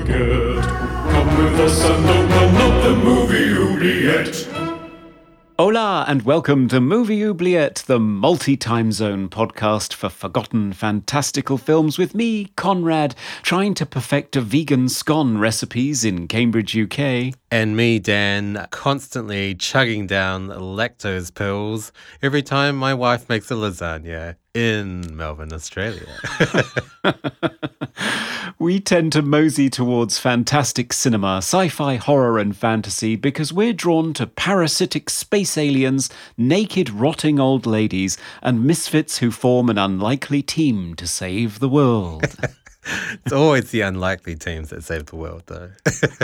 forget. Come with us and open up the movie oubliette. Hola, and welcome to Movie Oubliette, the multi time zone podcast for forgotten fantastical films with me, Conrad, trying to perfect a vegan scone recipes in Cambridge, UK. And me, Dan, constantly chugging down lactose pills every time my wife makes a lasagna in Melbourne, Australia. we tend to mosey towards fantastic cinema, sci fi, horror, and fantasy because we're drawn to parasitic space aliens, naked, rotting old ladies, and misfits who form an unlikely team to save the world. it's always the unlikely teams that save the world, though.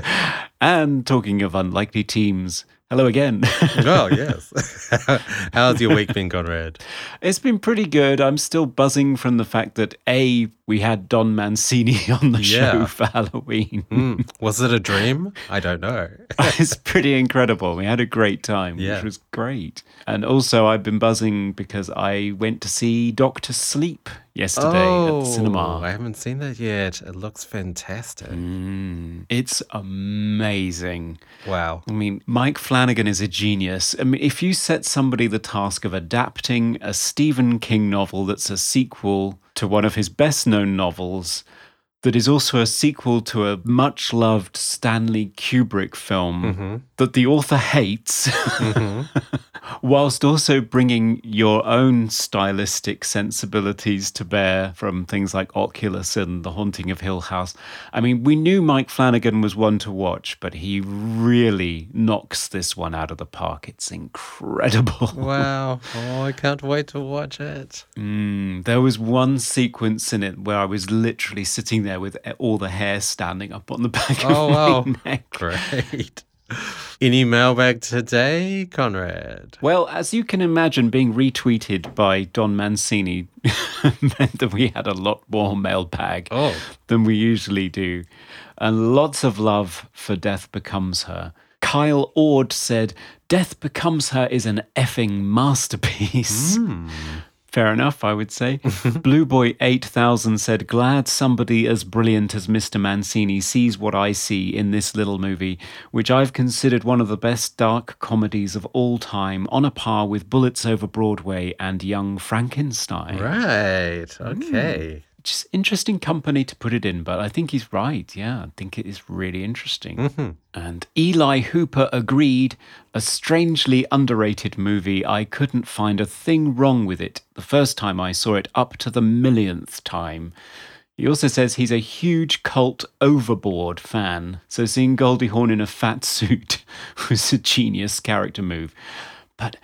and talking of unlikely teams, hello again. oh, yes. How's your week been, Conrad? It's been pretty good. I'm still buzzing from the fact that A, we had Don Mancini on the yeah. show for Halloween. Mm. Was it a dream? I don't know. it's pretty incredible. We had a great time, yeah. which was great. And also, I've been buzzing because I went to see Doctor Sleep yesterday oh, at the cinema. I haven't seen that yet. It looks fantastic. Mm, it's amazing. Wow. I mean, Mike Flanagan is a genius. I mean, if you set somebody the task of adapting a Stephen King novel that's a sequel to one of his best known novels that is also a sequel to a much loved Stanley Kubrick film mm-hmm. that the author hates, mm-hmm. whilst also bringing your own stylistic sensibilities to bear from things like Oculus and The Haunting of Hill House. I mean, we knew Mike Flanagan was one to watch, but he really knocks this one out of the park. It's incredible. Wow. Oh, I can't wait to watch it. Mm, there was one sequence in it where I was literally sitting there with all the hair standing up on the back oh, of my neck. Great. Any mailbag today, Conrad? Well, as you can imagine, being retweeted by Don Mancini meant that we had a lot more mailbag oh. than we usually do. And lots of love for Death Becomes Her. Kyle Ord said, Death Becomes Her is an effing masterpiece. Mm. Fair enough, I would say. Blue Boy 8000 said, Glad somebody as brilliant as Mr. Mancini sees what I see in this little movie, which I've considered one of the best dark comedies of all time, on a par with Bullets Over Broadway and Young Frankenstein. Right. Okay. Mm just interesting company to put it in, but I think he's right. Yeah, I think it is really interesting. Mm-hmm. And Eli Hooper agreed. A strangely underrated movie. I couldn't find a thing wrong with it the first time I saw it, up to the millionth time. He also says he's a huge cult overboard fan, so seeing Goldie Hawn in a fat suit was a genius character move. But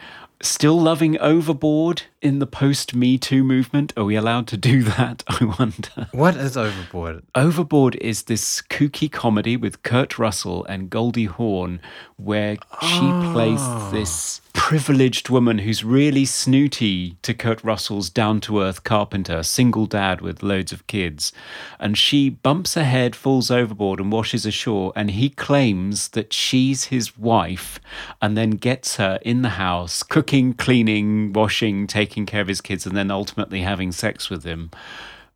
still loving Overboard in the post Me Too movement? Are we allowed to do that? I wonder. What is Overboard? Overboard is this kooky comedy with Kurt Russell and Goldie Hawn where she oh. plays this oh. Privileged woman who's really snooty to Kurt Russell's down to earth carpenter, single dad with loads of kids. And she bumps her head, falls overboard, and washes ashore. And he claims that she's his wife and then gets her in the house, cooking, cleaning, washing, taking care of his kids, and then ultimately having sex with him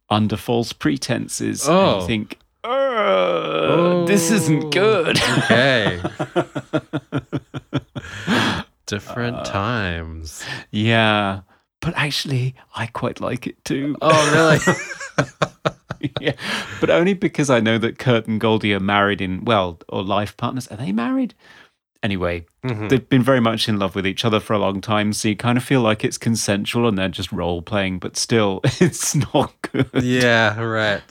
under false pretenses. Oh. And you oh. think, oh, this isn't oh. good. Okay. Different uh, times. Yeah. But actually, I quite like it too. Oh, really? yeah. But only because I know that Kurt and Goldie are married in, well, or life partners. Are they married? Anyway, mm-hmm. they've been very much in love with each other for a long time. So you kind of feel like it's consensual and they're just role playing, but still, it's not good. Yeah, right.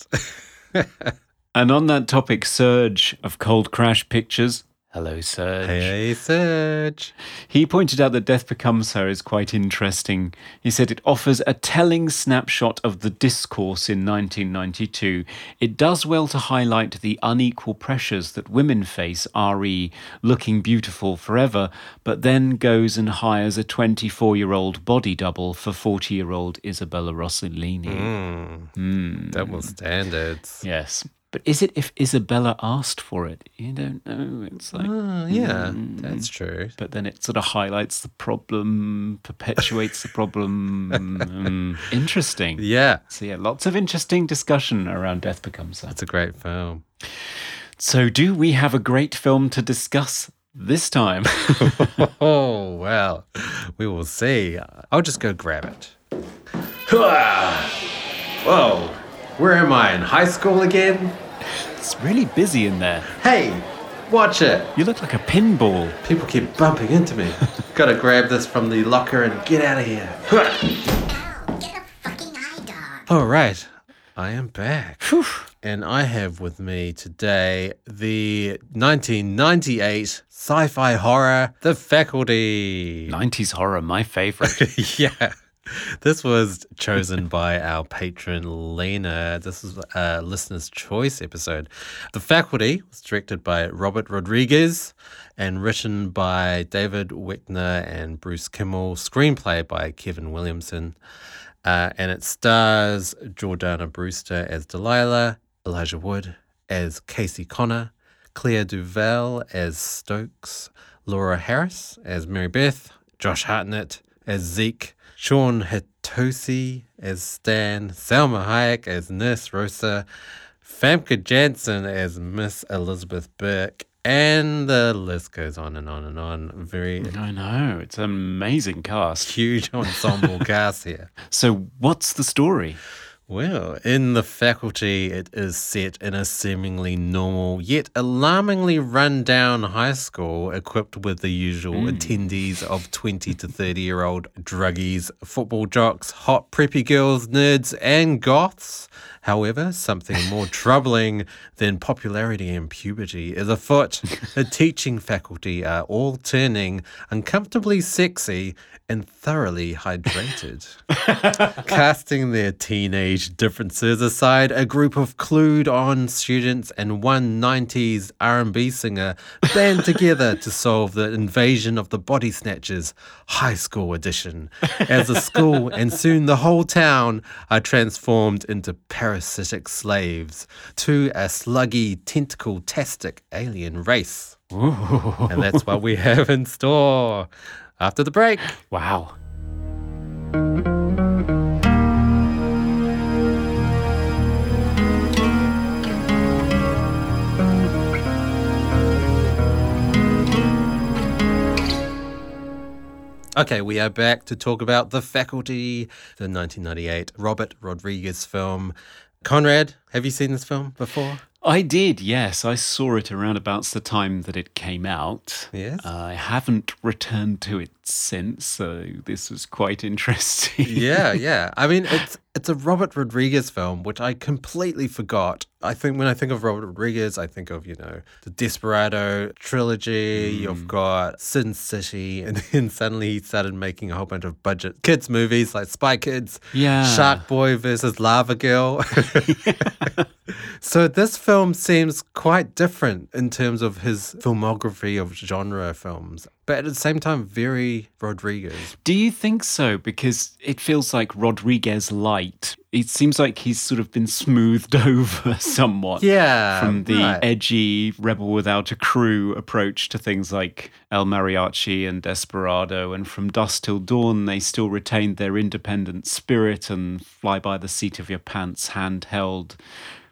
and on that topic, Serge of Cold Crash Pictures, Hello, Serge. Hey, Serge. He pointed out that Death Becomes Her is quite interesting. He said it offers a telling snapshot of the discourse in 1992. It does well to highlight the unequal pressures that women face, re looking beautiful forever, but then goes and hires a 24 year old body double for 40 year old Isabella Rossellini. Mm. Double standards. Yes. But is it if Isabella asked for it? You don't know. It's like. Oh, yeah, that's true. but then it sort of highlights the problem, perpetuates the problem. Mm, interesting. Yeah, So, yeah, lots of interesting discussion around Death Becomes Her. it's a great film. So, do we have a great film to discuss this time? Oh, well, we will see. I'll just go grab it. Whoa, where am I? In high school again? It's really busy in there. Hey, watch it. You look like a pinball. People keep bumping into me. Gotta grab this from the locker and get out of here. Get a fucking eye dog. All right, I am back. And I have with me today the 1998 sci fi horror, The Faculty. 90s horror, my favorite. yeah. This was chosen by our patron Lena. This is a listener's choice episode. The Faculty was directed by Robert Rodriguez and written by David Wechter and Bruce Kimmel. Screenplay by Kevin Williamson. Uh, and it stars Jordana Brewster as Delilah, Elijah Wood as Casey Connor, Claire DuVall as Stokes, Laura Harris as Mary Beth, Josh Hartnett as Zeke, Shawn Hatosy as Stan, Salma Hayek as Nurse Rosa, Famke Janssen as Miss Elizabeth Burke, and the list goes on and on and on. Very I know, it's an amazing cast. huge ensemble cast here. So, what's the story? Well, in the faculty, it is set in a seemingly normal yet alarmingly run down high school equipped with the usual hmm. attendees of 20 to 30 year old druggies, football jocks, hot preppy girls, nerds, and goths. However, something more troubling than popularity and puberty is afoot. The teaching faculty are all turning uncomfortably sexy and thoroughly hydrated. Casting their teenage differences aside, a group of clued-on students and one 90s R&B singer band together to solve the invasion of the body snatchers high school edition as the school and soon the whole town are transformed into parasitic slaves to a sluggy tentacle-tastic alien race. And that's what we have in store. After the break. Wow. Okay, we are back to talk about The Faculty, the 1998 Robert Rodriguez film. Conrad, have you seen this film before? I did, yes. I saw it around about the time that it came out. Yes. I haven't returned to it since, so this was quite interesting. yeah, yeah. I mean, it's it's a Robert Rodriguez film, which I completely forgot. I think when I think of Robert Rodriguez, I think of you know the Desperado trilogy. Hmm. You've got Sin City, and then suddenly he started making a whole bunch of budget kids movies like Spy Kids, Yeah. Shark Boy versus Lava Girl. so this film seems quite different in terms of his filmography of genre films, but at the same time very Rodriguez. Do you think so? Because it feels like Rodriguez light. It seems like he's sort of been smoothed over somewhat. Yeah, From the right. edgy Rebel Without a Crew approach to things like El Mariachi and Desperado, and from Dusk Till Dawn, they still retained their independent spirit and fly by the seat of your pants handheld,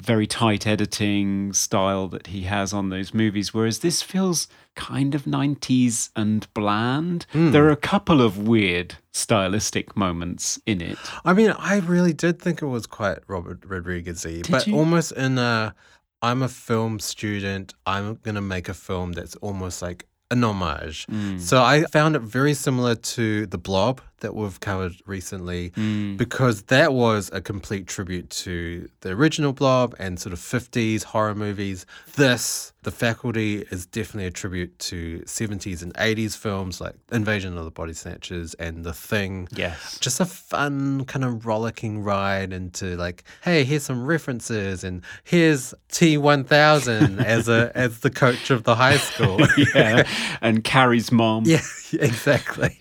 very tight editing style that he has on those movies. Whereas this feels kind of 90s and bland. Hmm. There are a couple of weird stylistic moments in it. I mean, I really did think it was quite Robert Rodriguez-y, but you? almost in a, I'm a film student. I'm gonna make a film that's almost like an homage. Mm. So I found it very similar to The Blob, that we've covered recently Hmm. because that was a complete tribute to the original Blob and sort of 50s horror movies. This, The Faculty, is definitely a tribute to 70s and 80s films like Invasion of the Body Snatchers and The Thing. Yes. Just a fun, kind of rollicking ride into like, hey, here's some references, and here's T1000 as a as the coach of the high school. yeah. And Carrie's mom. yeah, exactly.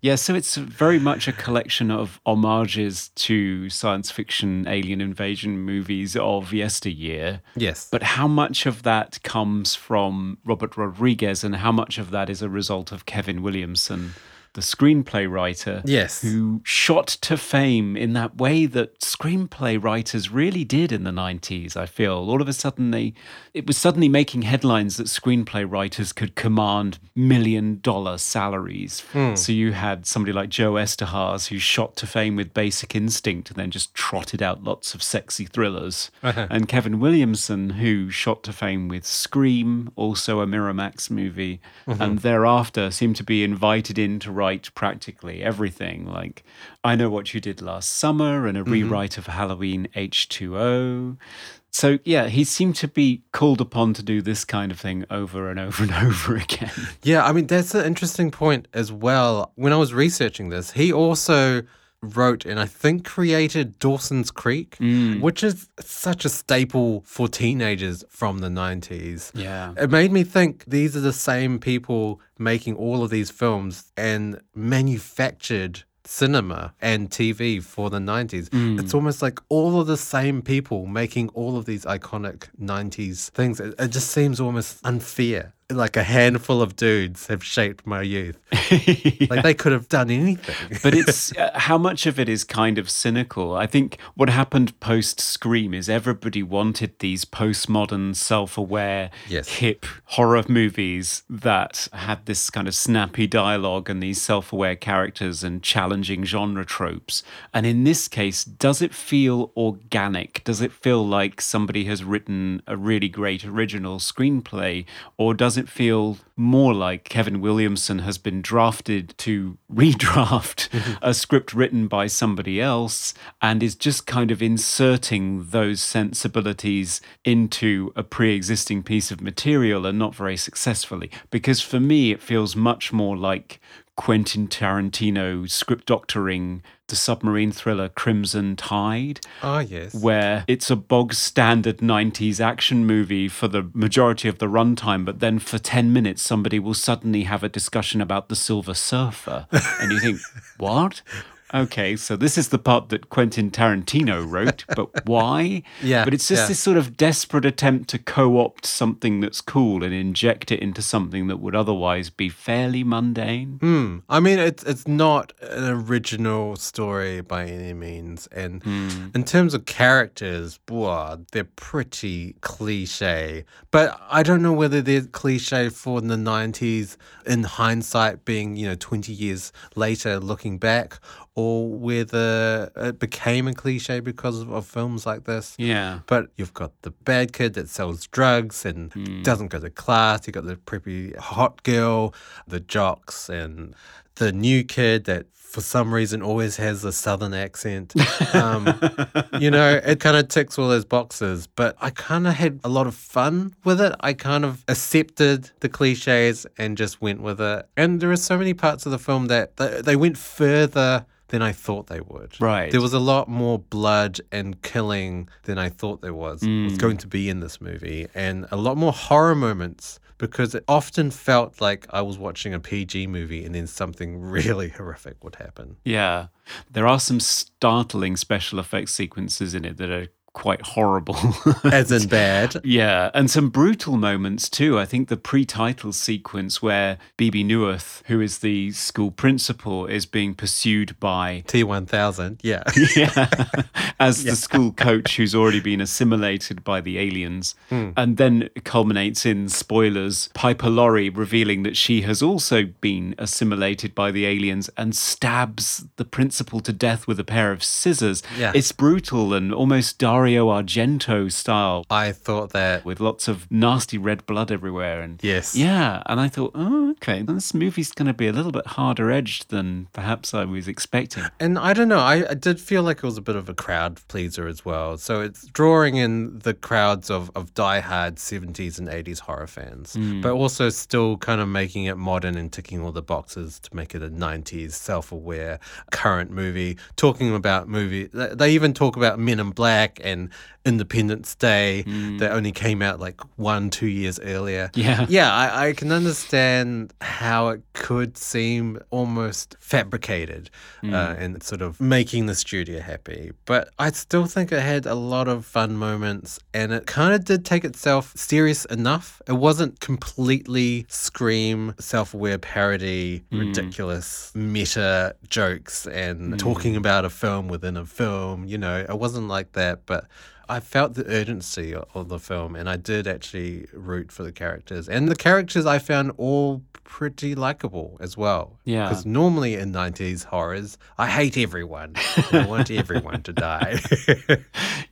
Yeah, so it's very much a collection of homages to science fiction alien invasion movies of yesteryear. yes. But how much of that comes from Robert Rodriguez and how much of that is a result of Kevin Williamson, the screenplay writer? Yes. Who shot to fame in that way that screenplay writers really did in the 90s, I feel. All of a sudden, they it was suddenly making headlines that screenplay writers could command million dollar salaries. Hmm. So you had somebody like Joe Eszterhas who shot to fame with Basic Instinct and then just trotted out lots of sexy thrillers. Uh-huh. And Kevin Williamson, who shot to fame with Scream, also a Miramax movie, mm-hmm. and thereafter seemed to be invited in to write practically everything. Like, I Know What You Did Last Summer and a mm-hmm. rewrite of Halloween H2O. So, yeah, he seemed to be called upon to do this kind of thing over and over and over again. Yeah, I mean, that's an interesting point as well. When I was researching this, he also wrote and I think created Dawson's Creek, mm. which is such a staple for teenagers from the 90s. Yeah. It made me think these are the same people making all of these films and manufactured cinema and TV for the 90s. Mm. It's almost like all of the same people making all of these iconic 90s things. It, it just seems almost unfair. Like a handful of dudes have shaped my youth. Like they could have done anything. but it's uh, how much of it is kind of cynical. I think what happened post Scream is everybody wanted these postmodern, self aware, Yes. hip horror movies that had this kind of snappy dialogue and these self aware characters and challenging genre tropes. And in this case, does it feel organic? Does it feel like somebody has written a really great original screenplay? Or does it feel more like Kevin Williamson has been drafted to redraft a script written by somebody else and is just kind of inserting those sensibilities into a pre existing piece of material and not very successfully? Because for me, it feels much more like Quentin Tarantino script doctoring the submarine thriller Crimson Tide Ah, yes. where it's a bog standard 90s action movie for the majority of the runtime, but then for 10 minutes, somebody will suddenly have a discussion about the Silver Surfer. and you think, what? Okay, so this is the part that Quentin Tarantino wrote, but why? Yeah, But it's just yeah. this sort of desperate attempt to co opt something that's cool and inject it into something that would otherwise be fairly mundane. Hmm. I mean, it's it's not an original story by any means, and in terms of characters, boy, they're pretty cliche. But I don't know whether they're cliche for the '90s in hindsight, being you know 20 years later, looking back, or whether it became a cliche because of, of films like this. Yeah. But you've got the bad kid that sells drugs and hmm. doesn't go to class. You've got the preppy hot girl, the jocks, and the new kid that for some reason always has a southern accent. Um, you know, it kind of ticks all those boxes. But I kind of had a lot of fun with it. I kind of accepted the cliches and just went with it. And there are so many parts of the film that they, they went further than I thought they would. Right. There was a lot more blood and killing than I thought there was was going to be in this movie, and a lot more horror moments because it often felt like I was watching a PG movie and then something really horrific would happen. Yeah. There are some startling special effects sequences in it that are quite horrible. As in bad. yeah. And some brutal moments too. I think the pre title sequence where Bebe Neuwirth, who is the school principal, is being pursued by. T1000, yeah. Yeah, as the school coach who's already been assimilated by the aliens. Hmm. And then culminates in spoilers Piper Laurie revealing that she has also been assimilated by the aliens and stabs the principal to death with a pair of scissors. Yeah. It's brutal and almost dark Dario Argento style I thought that. with lots of nasty red blood everywhere. And Yes. yeah, and I thought, oh, okay, this movie's going to be a little bit harder edged than perhaps I was expecting. And I don't know, I, I did feel like it was a bit of a crowd pleaser as well. So it's drawing in the crowds of, of diehard 70s and 80s horror fans, hmm. but also still kind of making it modern and ticking all the boxes to make it a 90s self aware current movie. Talking about movie, they they even talk about Men in Black and Independence Day hmm. that only came out like one, two years earlier. Yeah. Yeah, I, I can understand how it could seem almost fabricated uh, hmm. and sort of making the studio happy. But I still think it had a lot of fun moments and it kind of did take itself serious enough. It wasn't completely scream, self aware parody, hmm. ridiculous meta jokes and talking about a film within a film. You know, it wasn't like that, but. I felt the urgency of the film, and I did actually root for the characters. And the characters I found all pretty likable as well. Yeah. Because normally in 90s horrors, I hate everyone. I want everyone to die.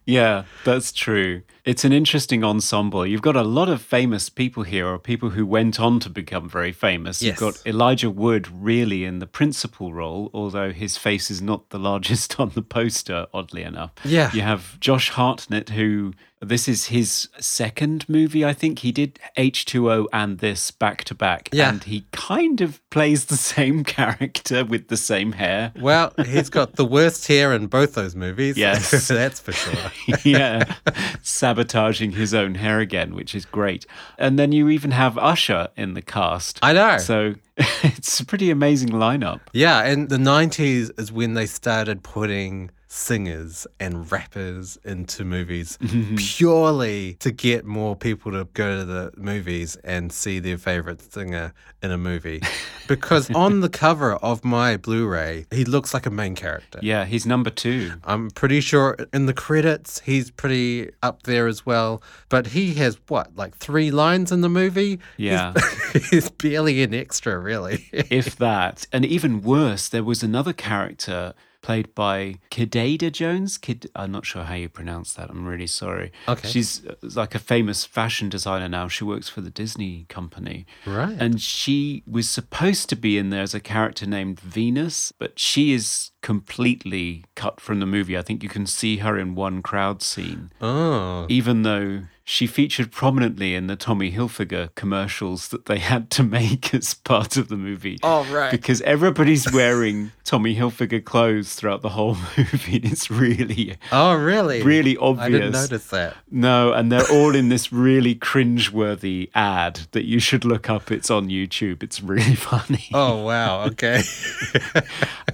Yeah, that's true. It's an interesting ensemble. You've got a lot of famous people here, or people who went on to become very famous. You've got Elijah Wood really in the principal role, although his face is not the largest on the poster, oddly enough. Yeah. You have Josh Hartnett, who this is his second movie, I think. He did H2O and this back to back. Yeah. And he kind of plays the same character with the same hair. well, he's got the worst hair in both those movies. Yes. That's for sure. yeah, sabotaging his own hair again, which is great. And then you even have Usher in the cast. I know. So it's a pretty amazing lineup. Yeah, and the 90s is when they started putting singers and rappers into movies mm-hmm. purely to get more people to go to the movies and see their favorite singer in a movie. Because on the cover of my Blu ray, he looks like a main character. Yeah, he's number two. I'm pretty sure in the credits he's pretty up there as well. But he has what, like three lines in the movie? Yeah. He's, he's barely an extra, really. if that. And even worse, there was another character played by Kidada Jones. Kid, I'm not sure how you pronounce that. I'm really sorry. Okay. She's uh, like a famous fashion designer now. She works for the Disney company. Right. And she was supposed to be in there as a character named Venus, but she is completely cut from the movie. I think you can see her in one crowd scene oh. even though she featured prominently in the Tommy Hilfiger commercials that they had to make as part of the movie. Oh, right. Because everybody's wearing Tommy Hilfiger clothes throughout the whole movie. It's really, Oh, really? really obvious. I didn't notice that. no, and they're all in this really cringeworthy ad that you should look up. It's on YouTube. It's really funny. Oh, wow. Okay.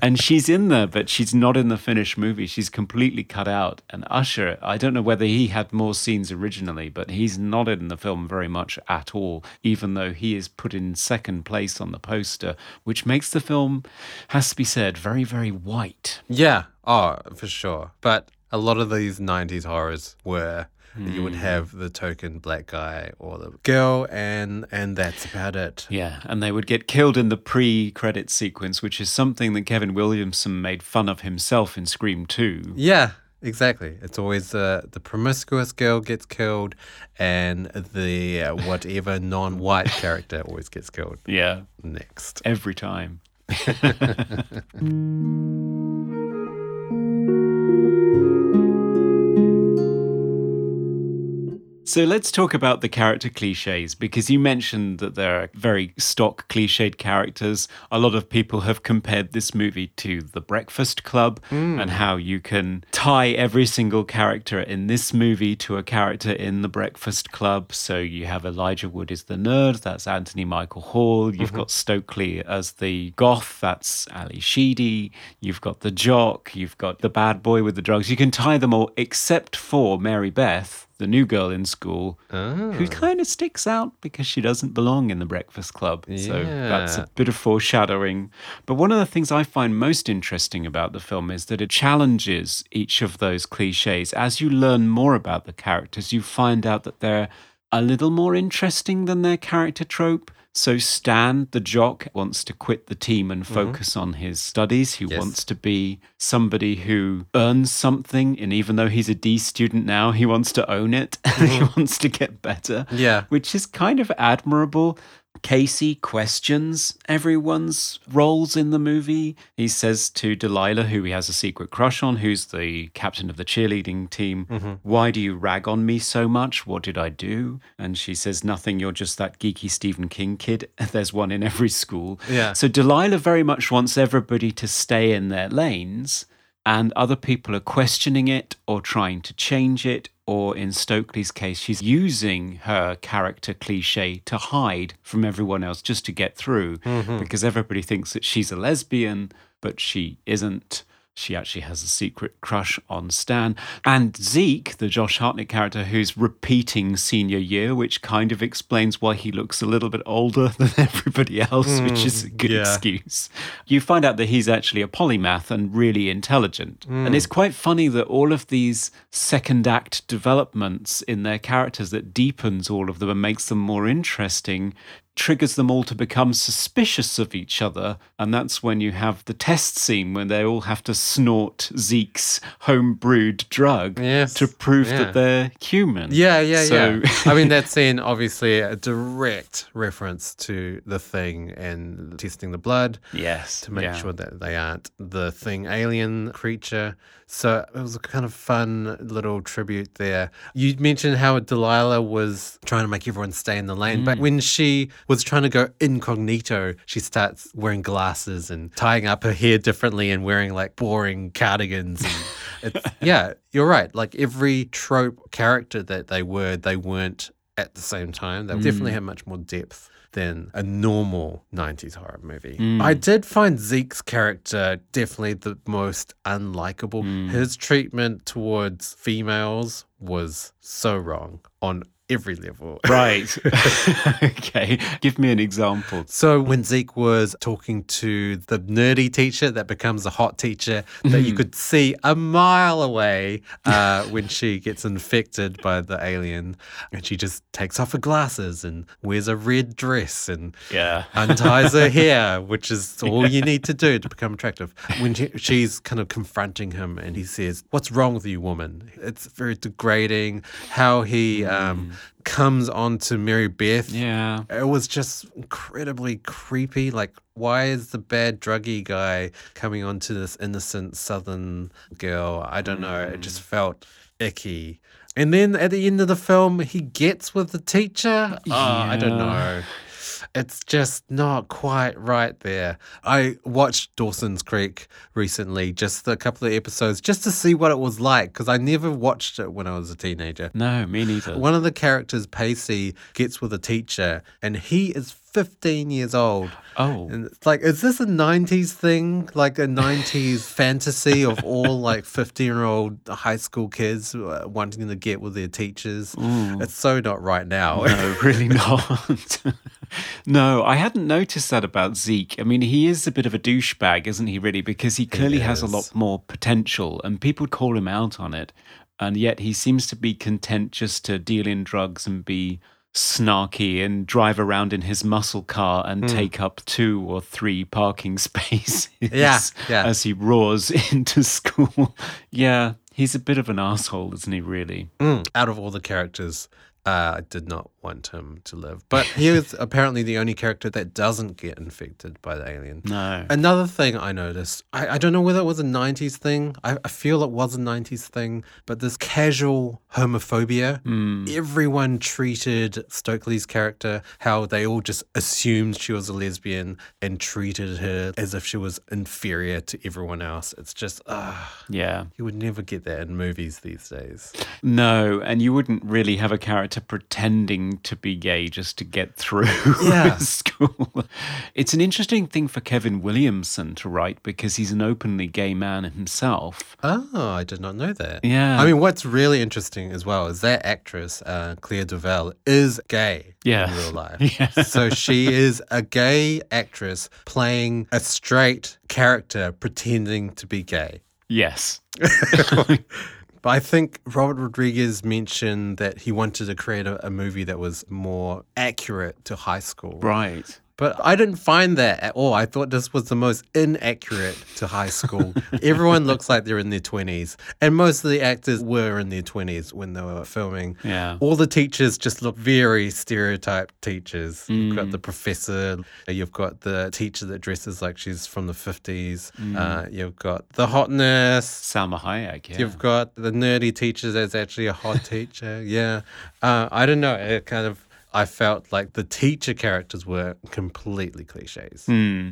and she's in there, but she's not in the finished movie. She's completely cut out. And Usher, I don't know whether he had more scenes originally, but he's not in the film very much at all, even though he is put in second place on the poster, which makes the film, has to be said, very, very white. yeah. Oh, for sure. But a lot of these 90s horrors were. You would have the token black guy or the girl, and and that's about it. Yeah, and they would get killed in the pre-credit sequence, which is something that Kevin Williamson made fun of himself in Scream 2. Yeah, exactly. It's always uh, the promiscuous girl gets killed, and the uh, whatever non-white character always gets killed Yeah, next. every time. So let's talk about the character cliches because you mentioned that there are very stock cliched characters. A lot of people have compared this movie to The Breakfast Club hmm. and how you can tie every single character in this movie to a character in The Breakfast Club. So you have Elijah Wood as the nerd, that's Anthony Michael Hall. You've mm-hmm. got Stokely as the goth, that's Ally Sheedy. You've got the jock, you've got the bad boy with the drugs. You can tie them all except for Mary Beth the new girl in school who ah. kind of sticks out because she doesn't belong in the breakfast club. So that's a bit of foreshadowing. But one of the things I find most interesting about the film is that it challenges each of those cliches. As you learn more about the characters, you find out that they're a little more interesting than their character trope. So Stan, the jock, wants to quit the team and mm-hmm. focus on his studies. He Yes. wants to be somebody who earns something, and even though he's a D student now, he wants to own it. he mm-hmm. wants to get better. Yeah. which is kind of admirable. Casey questions everyone's roles in the movie. He says to Delilah, who he has a secret crush on, who's the captain of the cheerleading team, mm-hmm. Why do you rag on me so much? What did I do? And she says, Nothing, you're just that geeky Stephen King kid. There's one in every school. Yeah. So Delilah very much wants everybody to stay in their lanes and other people are questioning it or trying to change it. Or in Stokely's case, she's using her character cliche to hide from everyone else just to get through mm-hmm. because everybody thinks that she's a lesbian, but she isn't. She actually has a secret crush on Stan. And Zeke, the Josh Hartnett character, who's repeating senior year, which kind of explains why he looks a little bit older than everybody else, which hmm, is a good yeah. excuse. You find out that he's actually a polymath and really intelligent. And hmm. it's quite funny that all of these second act developments in their characters that deepens all of them and makes them more interesting triggers them all to become suspicious of each other. And that's when you have the test scene when they all have to snort Zeke's home-brewed drug Yes, to prove yeah. that they're human. Yeah, yeah, So- yeah. I mean, that scene obviously a direct reference to the thing and testing the blood yes. to make yeah. sure that they aren't the thing alien creature. So it was a kind of fun little tribute there. You mentioned how Delilah was trying to make everyone stay in the lane, Mm. but when she was trying to go incognito, she starts wearing glasses and tying up her hair differently and wearing like boring cardigans. And it's, yeah, you're right. Like every trope character that they were, they weren't at the same time. They definitely had much more depth than a normal 90s horror movie. Mm. I did find Zeke's character definitely the most unlikable. Mm. His treatment towards females was so wrong on every level. Right. okay. Give me an example. So when Zeke was talking to the nerdy teacher that becomes a hot teacher that you could see a mile away uh, when she gets infected by the alien, and she just takes off her glasses and wears a red dress and Yeah. unties her hair, which is all you need to do to become attractive. When she, she's kind of confronting him, and he says, "What's wrong with you, woman?" It's very degrading how he um, comes on to Mary Beth. Yeah. It was just incredibly creepy. Like, why is the bad druggy guy coming on to this innocent southern girl? I don't know. It just mm. felt icky. And then at the end of the film, he gets with the teacher. Oh, I don't know. It's just not quite right there. I watched Dawson's Creek recently, just a couple of episodes, just to see what it was like, because I never watched it when I was a teenager. No, me neither. One of the characters, Pacey, gets with a teacher, and he is 15 years old. Oh. And it's like, is this a 90s thing? Like a 90s fantasy of all like 15 year old high school kids uh, wanting to get with their teachers? It's so not right now. No, really not. no, I hadn't noticed that about Zeke. I mean, he is a bit of a douchebag, isn't he, really? Because he clearly has a lot more potential, and people call him out on it. And yet he seems to be content just to deal in drugs and be snarky and drive around in his muscle car and take up two or three parking spaces Yeah, yeah. as he roars into school. yeah, he's a bit of an asshole, isn't he, really? Mm, out of all the characters, uh, I did not want him to live. But he is apparently the only character that doesn't get infected by the alien. No. Another thing I noticed, I, I don't know whether it was a 90s thing. I, I feel it was a 90s thing, but this casual homophobia. Everyone treated Stokely's character how they all just assumed she was a lesbian and treated her as if she was inferior to everyone else. It's just, ah, Yeah. you would never get that in movies these days. No, and you wouldn't really have a character pretending to be gay just to get through Yeah. school. It's an interesting thing for Kevin Williamson to write because he's an openly gay man himself. Oh, I did not know that. Yeah. I mean, what's really interesting as well is that actress, uh, Claire DuVall, is gay Yeah. in real life. Yeah. So she is a gay actress playing a straight character pretending to be gay. Yes. But I think Robert Rodriguez mentioned that he wanted to create a, a movie that was more accurate to high school. Right. But I didn't find that at all. I thought this was the most inaccurate to high school. Everyone looks like they're in their 20s. And most of the actors were in their 20s when they were filming. Yeah. All the teachers just look very stereotyped teachers. You've Mm. got the professor, you've got the teacher that dresses like she's from the 50s, Mm. uh, you've got the hot hotness. Salma Hayek. Yeah. You've got the nerdy teacher that's actually a hot teacher. Yeah. Uh, I don't know. It kind of, I felt like the teacher characters were completely cliches. Hmm.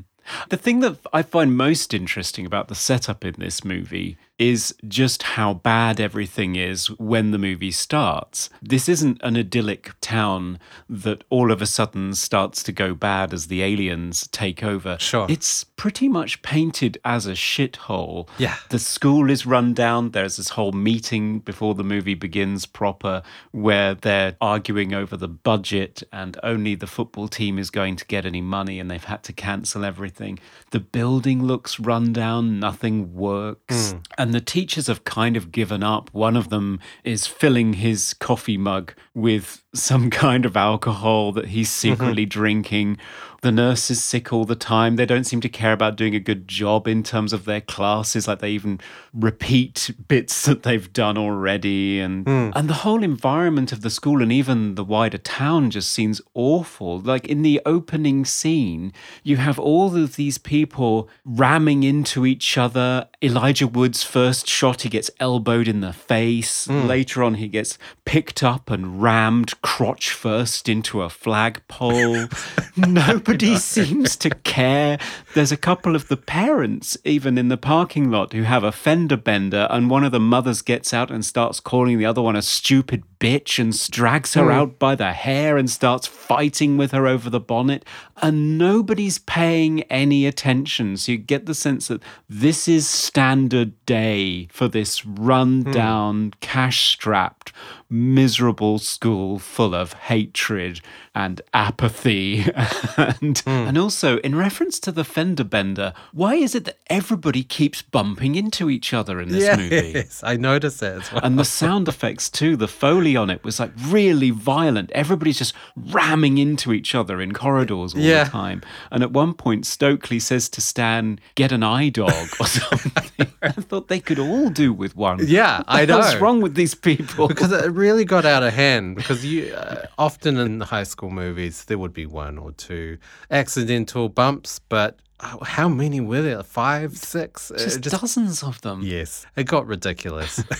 The thing that I find most interesting about the setup in this movie is just how bad everything is when the movie starts. This isn't an idyllic town that all of a sudden starts to go bad as the aliens take over. Sure. It's pretty much painted as a shithole. Yeah. The school is run down. There's this whole meeting before the movie begins proper where they're arguing over the budget and only the football team is going to get any money and they've had to cancel everything. The building looks run down, nothing works. Hmm. And the teachers have kind of given up. One of them is filling his coffee mug with some kind of alcohol that he's mm-hmm. secretly drinking. The nurse is sick all the time. They don't seem to care about doing a good job in terms of their classes. Like they even repeat bits that they've done already. And hmm. and the whole environment of the school and even the wider town just seems awful. Like in the opening scene, you have all of these people ramming into each other. Elijah Wood's first shot, he gets elbowed in the face. Hmm. Later on, he gets picked up and rammed crotch first into a flagpole. Nobody seems to care. There's a couple of the parents, even in the parking lot, who have a fender bender, and one of the mothers gets out and starts calling the other one a stupid bitch and drags her hmm. out by the hair and starts fighting with her over the bonnet. And nobody's paying any attention. So you get the sense that this is standard day for this run down, hmm. cash strapped, miserable school full of hatred and apathy. and, hmm. and also, in reference to the fender bender, why is it that everybody keeps bumping into each other in this movie? Yes, I noticed that as well. And the sound effects too, the foley on it was like really violent. Everybody's just ramming into each other in corridors all Yeah. the time. And at one point, Stokely says to Stan, "Get an eye dog" or something. I thought they could all do with one. Yeah, I know. What's wrong with these people? because it really got out of hand. Because you uh, often in high school movies there would be one or two accidental bumps, but uh, how many were there? Five, six? Uh, just, dozens of them. yes, it got ridiculous.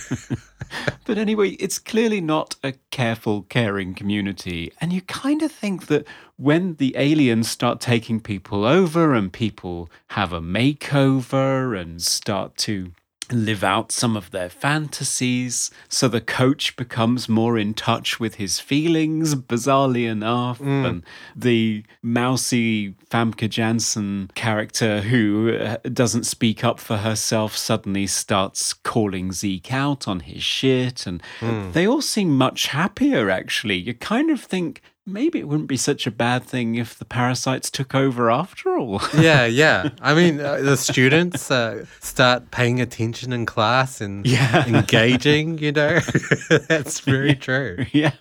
But anyway, it's clearly not a careful, caring community. And you kind of think that when the aliens start taking people over and people have a makeover and start to live out some of their fantasies, so the coach becomes more in touch with his feelings, bizarrely enough. And the mousy Famke Janssen character who uh, doesn't speak up for herself suddenly starts calling Zeke out on his shit. And they all seem much happier, actually. You kind of think maybe it wouldn't be such a bad thing if the parasites took over after all. yeah, yeah. I mean, uh, the students uh, start paying attention in class and Yeah. engaging. You know, that's very true. yeah.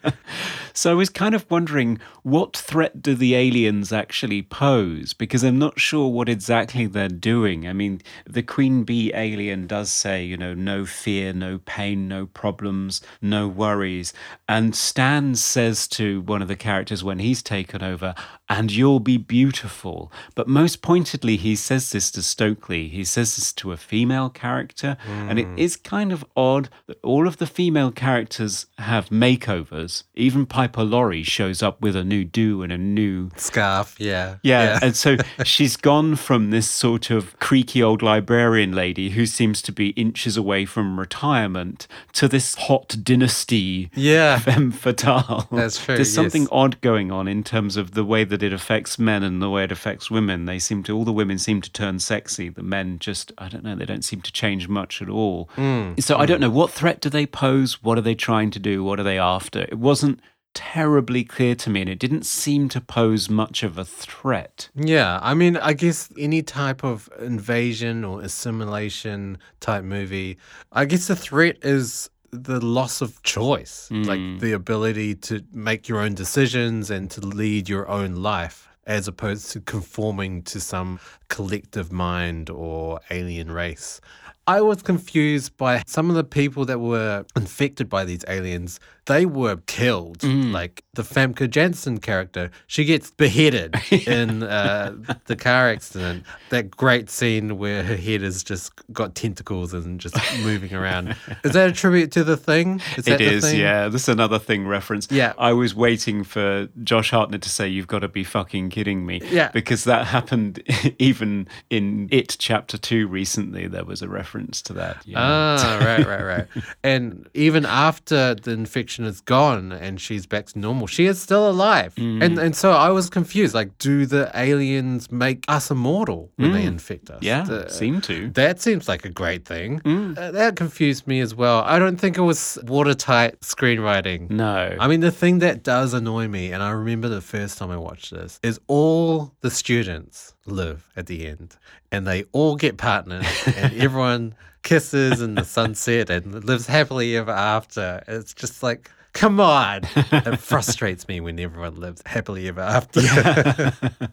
So I was kind of wondering what threat do the aliens actually pose? Because I'm not sure what exactly they're doing. I mean, the Queen Bee alien does say, you know, no fear, no pain, no problems, no worries. And Stan says to one of the characters when he's taken over, and you'll be beautiful. But most pointedly, he says this to Stokely. He says this to a female character. And it hmm. is kind of odd that all of the female characters have makeovers. Even Piper Laurie shows up with a new do and a new. Scarf, yeah, Yeah, and so she's gone from this sort of creaky old librarian lady who seems to be inches away from retirement to this hot dynasty yeah. femme fatale. That's true, There's something yes. odd going on in terms of the way that it affects men and the way it affects women. They seem to all the women seem to turn sexy. The men just I don't know. They don't seem to change much at all. Hmm. So I don't know what threat do they pose. What are they trying to do? What are they after? It wasn't terribly clear to me, and it didn't seem to pose much of a threat. Yeah, I mean, I guess any type of invasion or assimilation type movie, I guess the threat is the loss of choice, like mm. the ability to make your own decisions and to lead your own life, as opposed to conforming to some collective mind or alien race. I was confused by some of the people that were infected by these aliens. They were killed. Like the Famke Janssen character, she gets beheaded in uh, the car accident. That great scene where her head has just got tentacles and just moving around. Is that a tribute to the thing? Is that It the thing? yeah. This is another thing reference. Yeah. I was waiting for Josh Hartnett to say, You've got to be fucking kidding me. Yeah. Because that happened even in It Chapter 2 recently. There was a reference to that. Yeah. Ah, right, right, right. and even after the infection is gone and she's back to normal, she is still alive. Mm. And and so I was confused. Like, do the aliens make us immortal when they infect us? Mm. yeah, The- seem to. That seems like a great thing. Mm. Uh, that confused me as well. I don't think it was watertight screenwriting. No. I mean, the thing that does annoy me, and I remember the first time I watched this, is all the students live at the end and they all get partnered and everyone kisses and the sunset and lives happily ever after. It's just like, come on. it frustrates me when everyone lives happily ever after.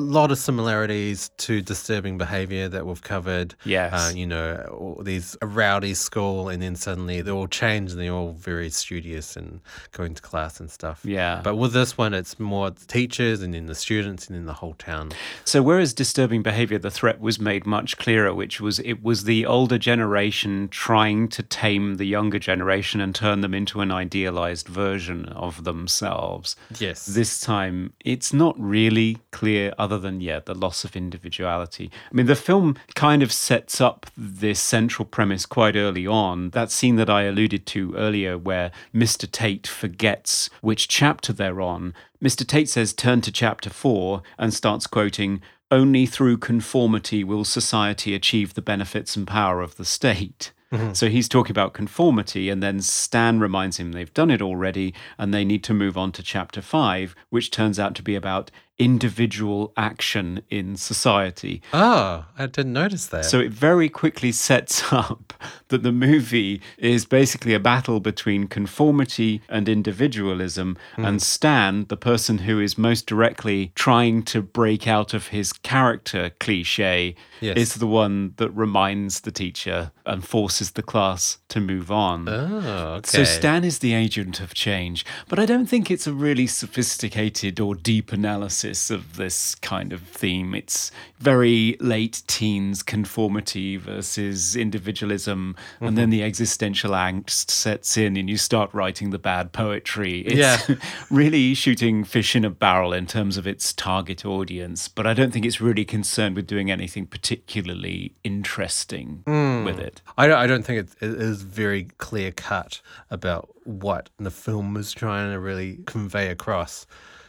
lot of similarities to disturbing behavior that we've covered. Yes. Uh, you know, all these a rowdy school, and then suddenly they all change and they're all very studious and going to class and stuff. Yeah. But with this one, it's more the teachers and then the students and then the whole town. So, whereas disturbing behavior, the threat was made much clearer, which was it was the older generation trying to tame the younger generation and turn them into an idealized version of themselves. Yes. This time, it's not really clear, other than, yeah, the loss of individuality. I mean, the film kind of sets up this central premise quite early on. That scene that I alluded to earlier, where Mr. Tate forgets which chapter they're on. Mr. Tate says, turn to chapter four, and starts quoting, only through conformity will society achieve the benefits and power of the state. Mm-hmm. So he's talking about conformity, and then Stan reminds him they've done it already and they need to move on to chapter five, which turns out to be about individual action in society. Oh, I didn't notice that. So it very quickly sets up that the movie is basically a battle between conformity and individualism. Hmm. And Stan, the person who is most directly trying to break out of his character cliche, Yes. is the one that reminds the teacher and forces the class to move on. oh, okay. So Stan is the agent of change, but I don't think it's a really sophisticated or deep analysis of this kind of theme. It's very late teens conformity versus individualism, and then mm-hmm. the existential angst sets in, and you start writing the bad poetry. It's Yeah. really shooting fish in a barrel in terms of its target audience, but I don't think it's really concerned with doing anything particularly interesting mm. with it. I don't, I don't think it, it is very clear cut about what the film is trying to really convey across.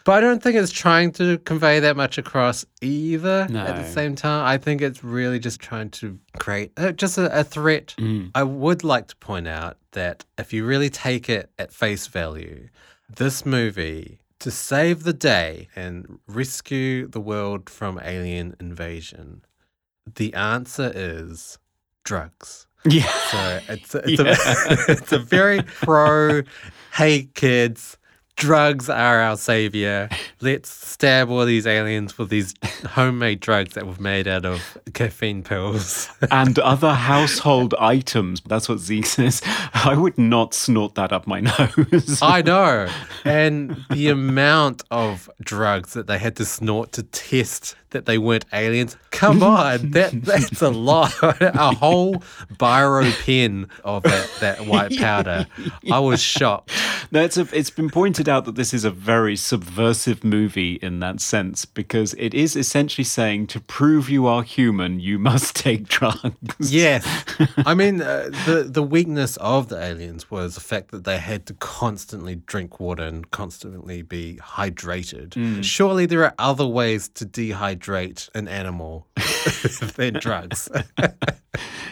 But I don't think it's trying to convey that much across either at the same time. I think it's really just trying to create uh, just a, a threat. Mm. I would like to point out that if you really take it at face value, this movie, to save the day and rescue the world from alien invasion, the answer is drugs. Yeah. So it's it's, a, it's a very pro, hey kids, drugs are our savior. Let's stab all these aliens with these homemade drugs that we've made out of caffeine pills. and other household items. That's what Z says. I would not snort that up my nose. I know. And the amount of drugs that they had to snort to test that they weren't aliens. Come on, that that's a lot. a whole biro pen of that, that white powder. I was shocked. That's a, it's been pointed out that this is a very subversive movie in that sense because it is essentially saying to prove you are human, you must take drugs. Yes, I mean uh, the the weakness of the aliens was the fact that they had to constantly drink water and constantly be hydrated. Surely there are other ways to dehydrate an animal than drugs.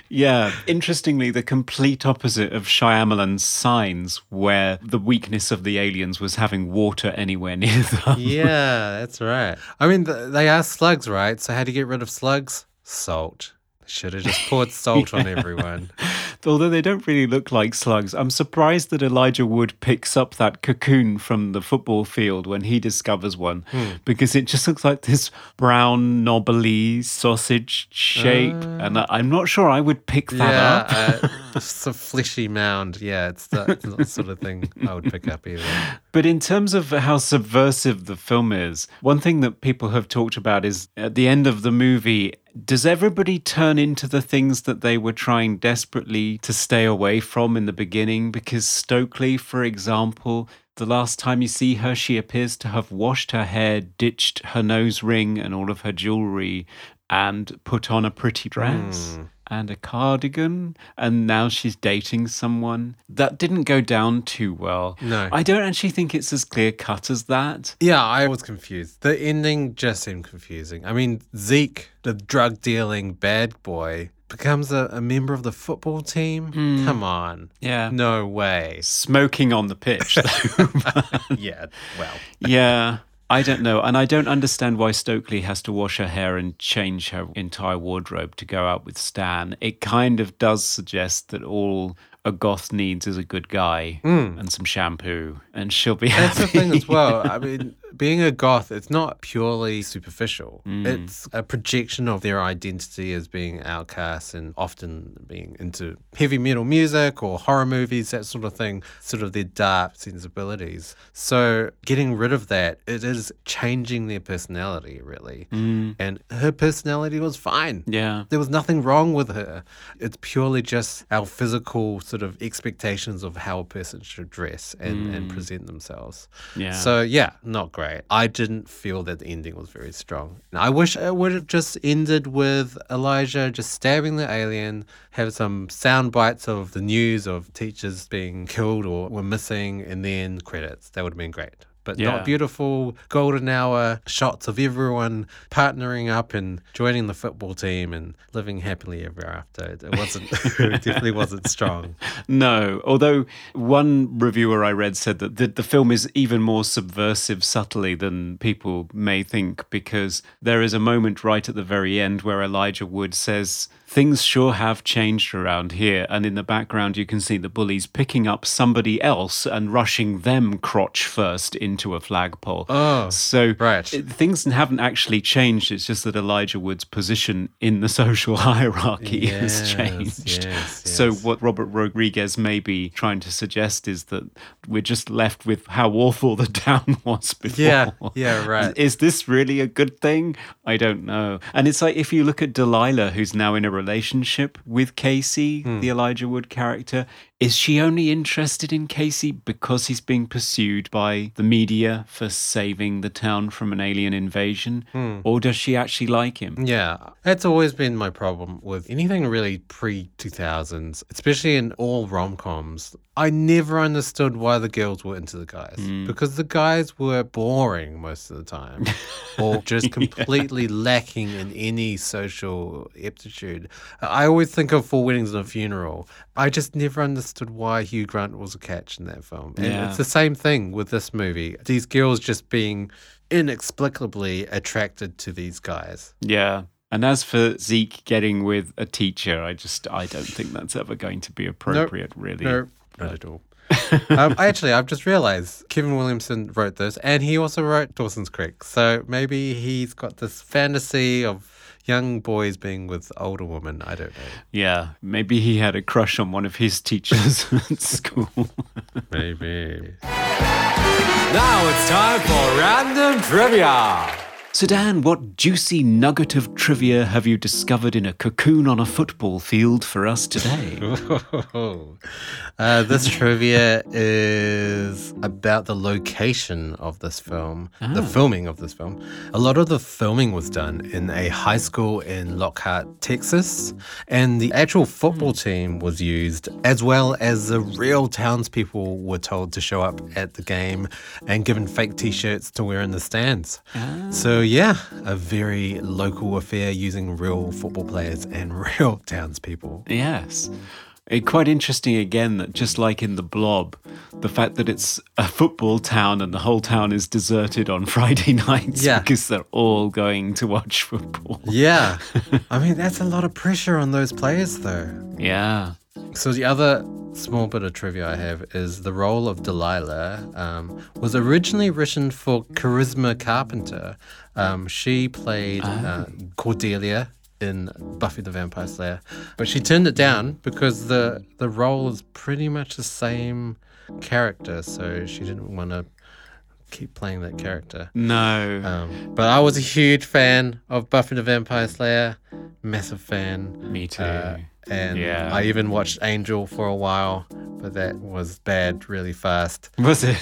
Yeah. Interestingly, the complete opposite of Shyamalan's Signs, where the weakness of the aliens was having water anywhere near them. yeah, that's right. I mean, th- they are slugs, right? So how do you get rid of slugs? Salt. Should have just poured salt on everyone. Although they don't really look like slugs, I'm surprised that Elijah Wood picks up that cocoon from the football field when he discovers one, because it just looks like this brown, knobbly sausage shape. and I, I'm not sure I would pick that up. yeah, uh, it's a fleshy mound. Yeah, it's, the, it's the sort of thing I would pick up either. But in terms of how subversive the film is, one thing that people have talked about is at the end of the movie, does everybody turn into the things that they were trying desperately to stay away from in the beginning? Because Stokely, for example, the last time you see her, she appears to have washed her hair, ditched her nose ring and all of her jewelry, and put on a pretty dress. Hmm. And a cardigan, and now she's dating someone. That didn't go down too well. No. I don't actually think it's as clear cut as that. Yeah, I was confused. The ending just seemed confusing. I mean, Zeke, the drug dealing bad boy, becomes a, a member of the football team. Hmm. Come on. Yeah. No way. Smoking on the pitch. though. yeah, well. yeah. I don't know. And I don't understand why Stokely has to wash her hair and change her entire wardrobe to go out with Stan. It kind of does suggest that all a goth needs is a good guy and some shampoo, and she'll be Hmm. That's happy. the thing as well. I mean, being a goth, it's not purely superficial. Mm. It's a projection of their identity as being outcasts and often being into heavy metal music or horror movies, that sort of thing, sort of their dark sensibilities. So getting rid of that, it is changing their personality, really. Mm. And her personality was fine. Yeah. There was nothing wrong with her. It's purely just our physical sort of expectations of how a person should dress and, and mm. present themselves. Yeah. So, yeah, not great. I didn't feel that the ending was very strong. I wish it would have just ended with Elijah just stabbing the alien, have some sound bites of the news of teachers being killed or were missing, and then credits. That would have been great. But Yeah. not beautiful golden hour shots of everyone partnering up and joining the football team and living happily ever after. It wasn't, it definitely wasn't strong. No, although one reviewer I read said that the, the film is even more subversive subtly than people may think because there is a moment right at the very end where Elijah Wood says, Things sure have changed around here. And in the background, you can see the bullies picking up somebody else and rushing them crotch first into a flagpole. Oh, so right. it- things haven't actually changed. It's just that Elijah Wood's position in the social hierarchy has changed. yes, yes. So what Robert Rodriguez may be trying to suggest is that we're just left with how awful the town was before. Yeah, yeah, right. Is this really a good thing? I don't know. And it's like if you look at Delilah, who's now in a relationship with Casey, Hmm. the Elijah Wood character, is she only interested in Casey because he's being pursued by the media for saving the town from an alien invasion? Hmm. Or does she actually like him? Yeah, that's always been my problem with anything really pre 2000s, especially in all rom coms. I never understood why the girls were into the guys because the guys were boring most of the time or just completely lacking in any social aptitude. I always think of Four Weddings and a Funeral. I just never understood why Hugh Grant was a catch in that film. And Yeah. it's the same thing with this movie. These girls just being inexplicably attracted to these guys. Yeah. And as for Zeke getting with a teacher, I just I don't think that's ever going to be appropriate, really. No, not at all. um, actually, I've just realized Kevin Williamson wrote this, and he also wrote Dawson's Creek. So maybe he's got this fantasy of young boys being with older women. I don't know. Yeah, maybe he had a crush on one of his teachers at school. Maybe. Now it's time for random trivia. So, Dan, what juicy nugget of trivia have you discovered in a cocoon on a football field for us today? uh, this trivia is about the location of this film, the ah. filming of this film. A lot of the filming was done in a high school in Lockhart, Texas, and the actual football hmm. team was used, as well as the real townspeople were told to show up at the game and given fake t shirts to wear in the stands. Ah. So, yeah, a very local affair using real football players and real townspeople. yes. It, quite interesting again that just like in the blob, the fact that it's a football town and the whole town is deserted on Friday nights Yeah. because they're all going to watch football. Yeah. I mean, that's a lot of pressure on those players, though. Yeah. So the other small bit of trivia I have is the role of Delilah um, was originally written for Charisma Carpenter. Um, she played uh, Cordelia in Buffy the Vampire Slayer, but she turned it down because the the role is pretty much the same character, so she didn't want to keep playing that character. No. Um, but I was a huge fan of Buffy the Vampire Slayer, massive fan. Me too. Uh, and Yeah. I even watched Angel for a while, but that was bad really fast. Was it?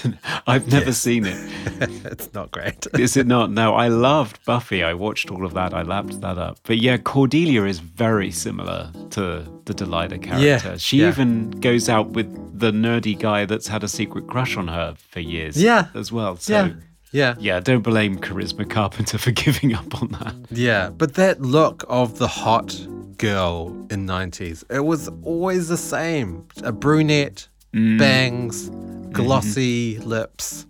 I've never seen it. it's not great. Is it not? No, I loved Buffy. I watched all of that. I lapped that up. But yeah, Cordelia is very similar to the Delilah character. Yeah. she yeah. even goes out with the nerdy guy that's had a secret crush on her for years. Yeah. As well. So yeah. Yeah. yeah, don't blame Charisma Carpenter for giving up on that. Yeah. But that look of the hot girl in 90s, it was always the same. A brunette, Mm. bangs, Mm-hmm. glossy lips,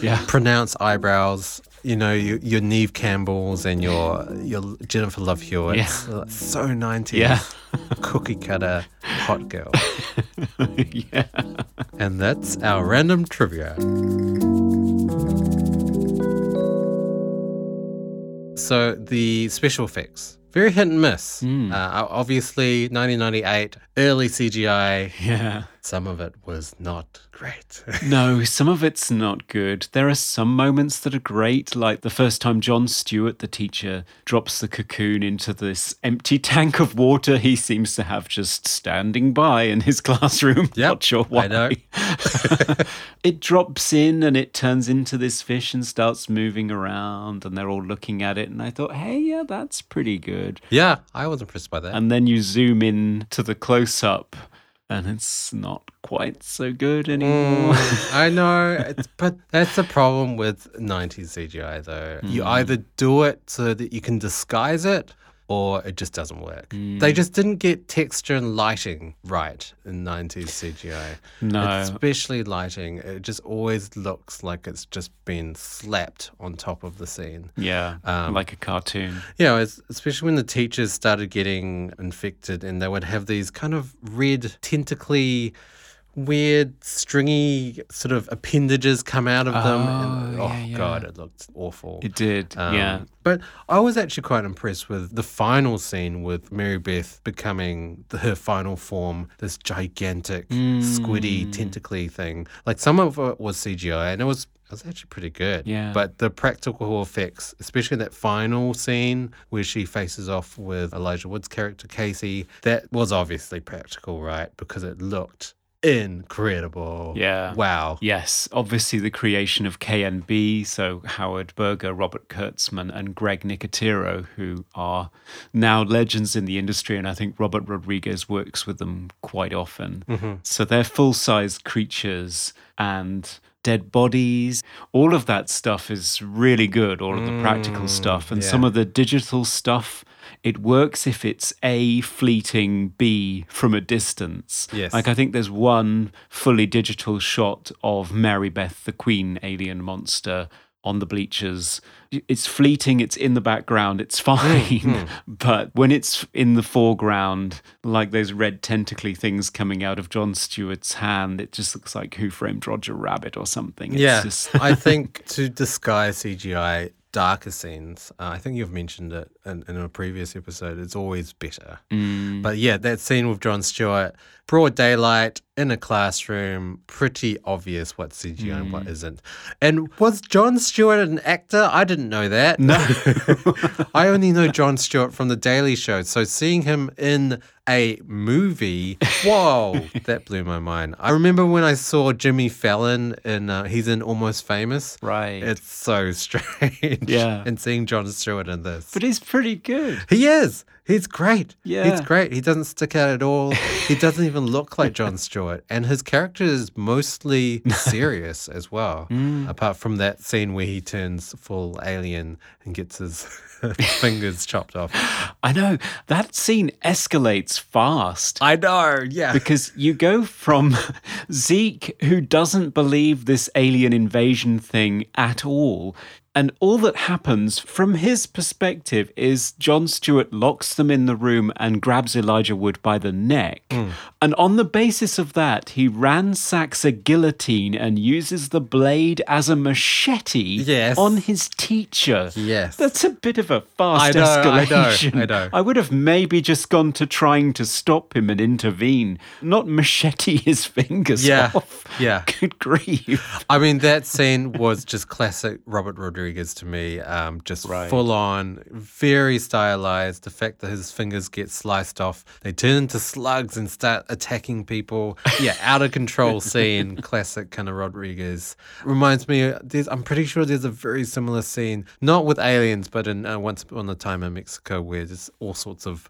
Yeah. pronounced eyebrows. You know, your, your Neve Campbells and your your Jennifer Love Hewitt's. Yeah. So 90s. Yeah. Cookie cutter hot girl. yeah. And that's our random trivia. So the special effects, very hit and miss. Uh, obviously, 1998, early CGI. Yeah. Some of it was not great. No, some of it's not good. There are some moments that are great, like the first time Jon Stewart, the teacher, drops the cocoon into this empty tank of water he seems to have just standing by in his classroom. Yep, Not sure why. I know. it drops in and it turns into this fish and starts moving around, and they're all looking at it. And I thought, hey, yeah, that's pretty good. yeah, I was impressed by that. And then you zoom in to the close up, and it's not quite so good anymore. Mm, I know, it's, but that's the problem with 90s CGI, though. You Mm. either do it so that you can disguise it, or it just doesn't work. Mm. They just didn't get texture and lighting right in 90s CGI. No. Especially lighting. It just always looks like it's just been slapped on top of the scene. Yeah, Um, like a cartoon. Know, especially when the teachers started getting infected and they would have these kind of red, tentacly, weird, stringy sort of appendages come out of them. and, Oh, oh, yeah, yeah. God, it looked awful. It did, Um, yeah. But I was actually quite impressed with the final scene with Mary Beth becoming the, her final form, this gigantic, Mm. squiddy, tentacly thing. Like some of it was CGI and it was. It was actually pretty good. Yeah. But the practical effects, especially that final scene where she faces off with Elijah Wood's character, Casey, that was obviously practical, right? Because it looked incredible. Yeah. Wow. Yes, obviously the creation of KNB, so Howard Berger, Robert Kurtzman, and Greg Nicotero, who are now legends in the industry, and I think Robert Rodriguez works with them quite often. Mm-hmm. So they're full sized creatures and dead bodies. All of that stuff is really good, all of the practical mm, stuff. And yeah. some of the digital stuff, it works if it's A, fleeting, B, from a distance. Yes. Like I think there's one fully digital shot of Mary Beth, the Queen alien monster, on the bleachers. It's fleeting, it's in the background, it's fine. But when it's in the foreground, like those red tentacly things coming out of Jon Stewart's hand, it just looks like Who Framed Roger Rabbit or something. It's yeah, just I think to disguise CGI darker scenes, uh, I think you've mentioned it in, in a previous episode, it's always better. Mm. But yeah, that scene with Jon Stewart, broad daylight in a classroom, pretty obvious what's CGI and Mm. what isn't. And was Jon Stewart an actor? I didn't know that. No. I only know Jon Stewart from The Daily Show. So seeing him in a movie, whoa, that blew my mind. I remember when I saw Jimmy Fallon in, uh, he's in Almost Famous. Right. It's so strange. Yeah. And seeing Jon Stewart in this. But his pretty good. He is. He's great. Yeah. He's great. He doesn't stick out at all. he doesn't even look like Jon Stewart. And his character is mostly serious as well. Mm. Apart from that scene where he turns full alien and gets his fingers chopped off. I know that scene escalates fast. I know. Yeah. because you go from Zeke, who doesn't believe this alien invasion thing at all. And all that happens from his perspective is Jon Stewart locks them in the room and grabs Elijah Wood by the neck. Hmm. And on the basis of that, he ransacks a guillotine and uses the blade as a machete Yes. on his teacher. Yes. That's a bit of a fast I know, I know, escalation. I know. I would have maybe just gone to trying to stop him and intervene, not machete his fingers Yeah, off. yeah. Good grief. I mean, that scene was just classic Robert Rodriguez to me. Um, just Right. full on, very stylized. The fact that his fingers get sliced off, they turn into slugs and start attacking people. Yeah, out of control scene. Classic kind of Rodriguez. Reminds me, there's, I'm pretty sure there's a very similar scene, not with aliens, but in uh, Once Upon a Time in Mexico, where there's all sorts of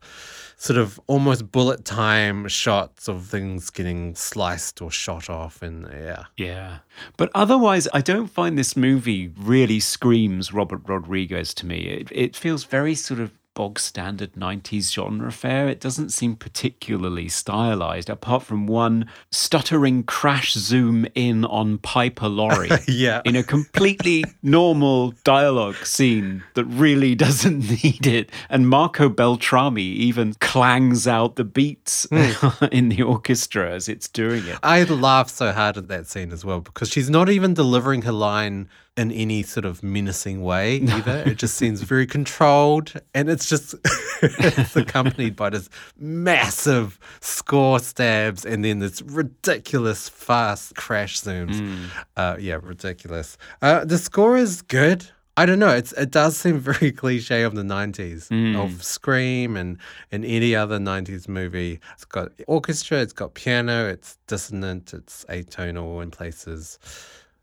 sort of almost bullet time shots of things getting sliced or shot off. And yeah. Yeah. But otherwise, I don't find this movie really screams Robert Rodriguez to me. It, it feels very sort of bog standard 90s genre fare. It doesn't seem particularly stylized, apart from one stuttering crash zoom in on Piper Laurie. Yeah. in a completely normal dialogue scene that really doesn't need it. And Marco Beltrami even clangs out the beats hmm. in the orchestra as it's doing it. I laughed so hard at that scene as well because she's not even delivering her line in any sort of menacing way either. It just seems very controlled and it's just it's accompanied by this massive score stabs and then this ridiculous fast crash zooms. Uh, yeah, ridiculous. Uh, the score is good. I don't know. It's it does seem very cliche of the '90s of Scream and and any other '90s movie. It's got orchestra, it's got piano, it's dissonant, it's atonal in places,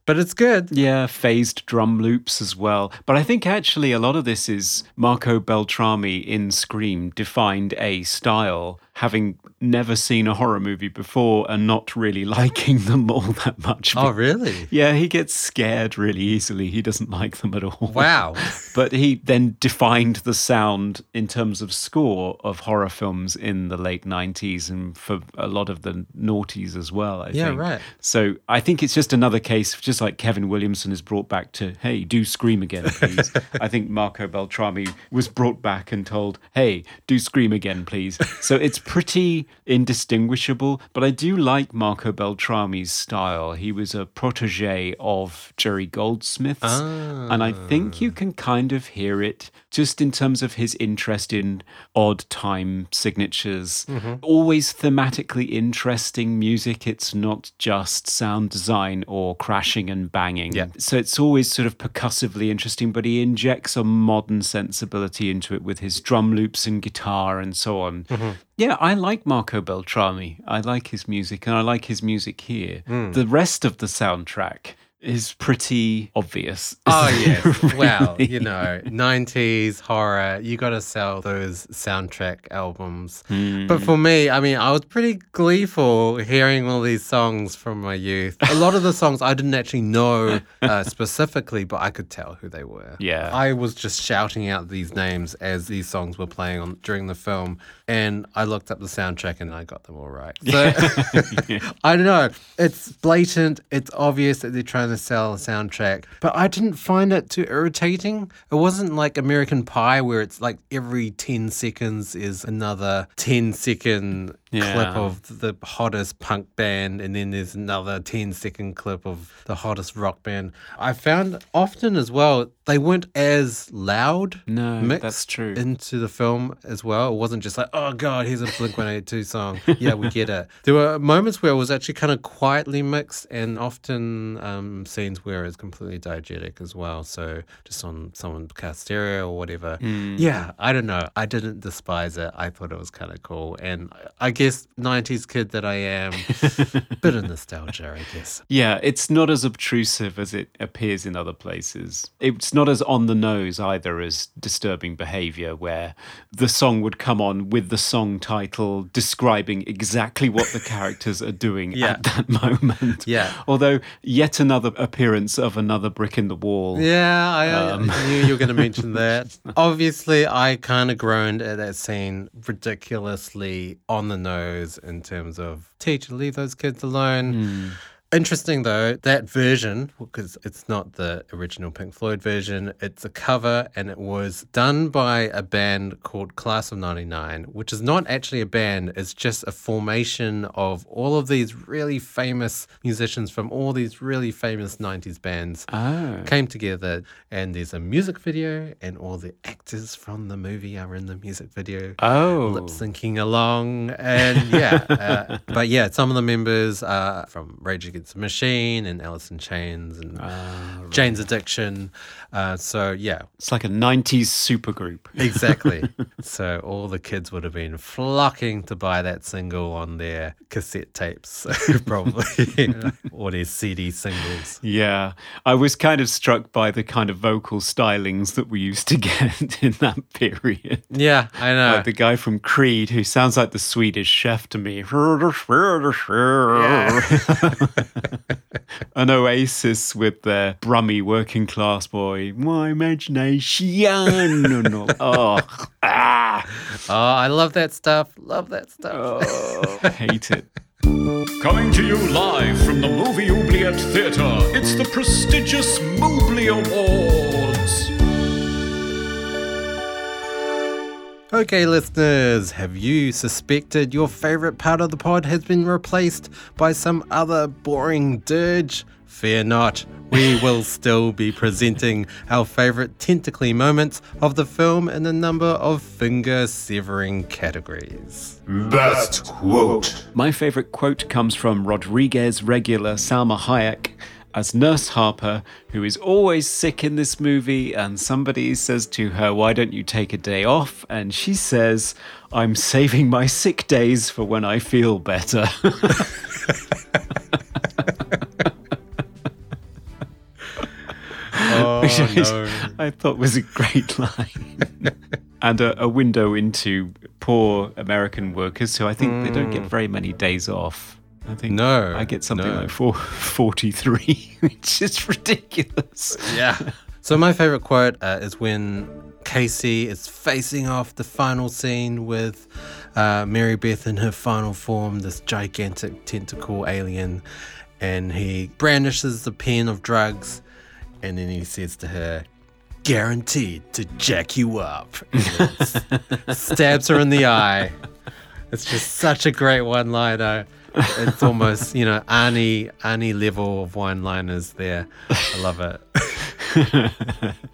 but it's good. Yeah, phased drum loops as well. But I think actually a lot of this is Marco Beltrami in Scream defined a style, having never seen a horror movie before and not really liking them all that much. Oh, really? Yeah, he gets scared really easily. He doesn't like them at all. Wow. But he then defined the sound in terms of score of horror films in the late 90s and for a lot of the noughties as well, I Yeah, think. right. So I think it's just another case, just like Kevin Williamson is brought back to, hey, do Scream again, please. I think Marco Beltrami was brought back and told, hey, do Scream again, please. So it's pretty indistinguishable, but I do like Marco Beltrami's style. He was a protege of Jerry Goldsmith's, and I think you ah. can kind of hear it just in terms of his interest in odd time signatures. Mm-hmm. Always thematically interesting music. It's not just sound design or crashing and banging. Yeah. So it's always sort of percussively interesting, but he injects a modern sensibility into it with his drum loops and guitar and so on. Mm-hmm. Yeah, I like Marco Beltrami. I like his music and I like his music here. Mm. The rest of the soundtrack is pretty obvious. Oh yes. Well, you know, nineties horror, you gotta sell those soundtrack albums. But for me, I mean, I was pretty gleeful hearing all these songs from my youth. A lot of the songs I didn't actually know uh, specifically, but I could tell who they were. Yeah. I was just shouting out these names as these songs were playing on during the film, and I looked up the soundtrack and I got them all right. So I don't know. It's blatant. It's obvious that they're trying sell a soundtrack, but I didn't find it too irritating. It wasn't like American Pie where it's like every 10 seconds is another 10 second clip of the hottest punk band and then there's another 10 second clip of the hottest rock band. I found often as well they weren't as loud No, mixed that's true. into the film as well. It wasn't just like, oh god, here's a Blink 182 song. Yeah, we get it. There were moments where it was actually kind of quietly mixed, and often um, scenes where it's completely diegetic as well. So just on someone cast stereo or whatever. Hmm. Yeah, I don't know. I didn't despise it. I thought it was kind of cool, and I guess, 90s kid that I am. Bit of nostalgia, I guess. Yeah, it's not as obtrusive as it appears in other places. It's not as on the nose either as disturbing behavior, where the song would come on with the song title describing exactly what the characters are doing Yeah. at that moment. Yeah. Although, yet another appearance of another brick in the wall. Yeah, I uh, Um. knew you were going to mention that. Obviously, I kind of groaned at that scene, ridiculously on the nose in terms of teacher, leave those kids alone. Hmm. Interesting though, that version, because it's not the original Pink Floyd version, it's a cover and it was done by a band called Class of 99, which is not actually a band, it's just a formation of all of these really famous musicians from all these really famous 90s bands Oh. came together and there's a music video and all the actors from the movie are in the music video Oh. lip syncing along and yeah uh, but yeah some of the members are from Rage Against the Machine and Alice in Chains and Ah, Jane's Addiction. Uh, so yeah. It's like a 90s supergroup. exactly. So all the kids would have been flocking to buy that single on their cassette tapes probably or their CD singles. Yeah, I was kind of struck by the kind of vocal stylings that we used to get in that period. yeah I know. Like the guy from Creed, who sounds like the Swedish chef to me. An Oasis with their brummy working class boy. My imagination. oh, ah, Oh, I love that stuff. Love that stuff. oh, hate it. Coming to you live from the Movie Oubliette Theatre, it's the prestigious Mobley Awards. Okay, listeners, have you suspected your favorite part of the pod has been replaced by some other boring dirge? Fear not, we will still be presenting our favorite tentacly moments of the film in a number of finger severing categories. Best quote. My favorite quote comes from Rodriguez regular Salma Hayek as Nurse Harper, who is always sick in this movie, and somebody says to her, Why don't you take a day off? And she says, I'm saving my sick days for when I feel better. Oh, Which I, I thought was a great line. and a, a window into poor American workers who I think they don't get mm. very many days off. I think No, I get something no. like four, 43, which is ridiculous. Yeah. So my favorite quote uh, is when Casey is facing off the final scene with uh, Mary Beth in her final form, this gigantic tentacle alien, and he brandishes the pen of drugs, and then he says to her, "Guaranteed to jack you up," stabs her in the eye. It's just such a great one-liner. It's almost, you know, Arnie, Arnie level of one-liners there. I love it.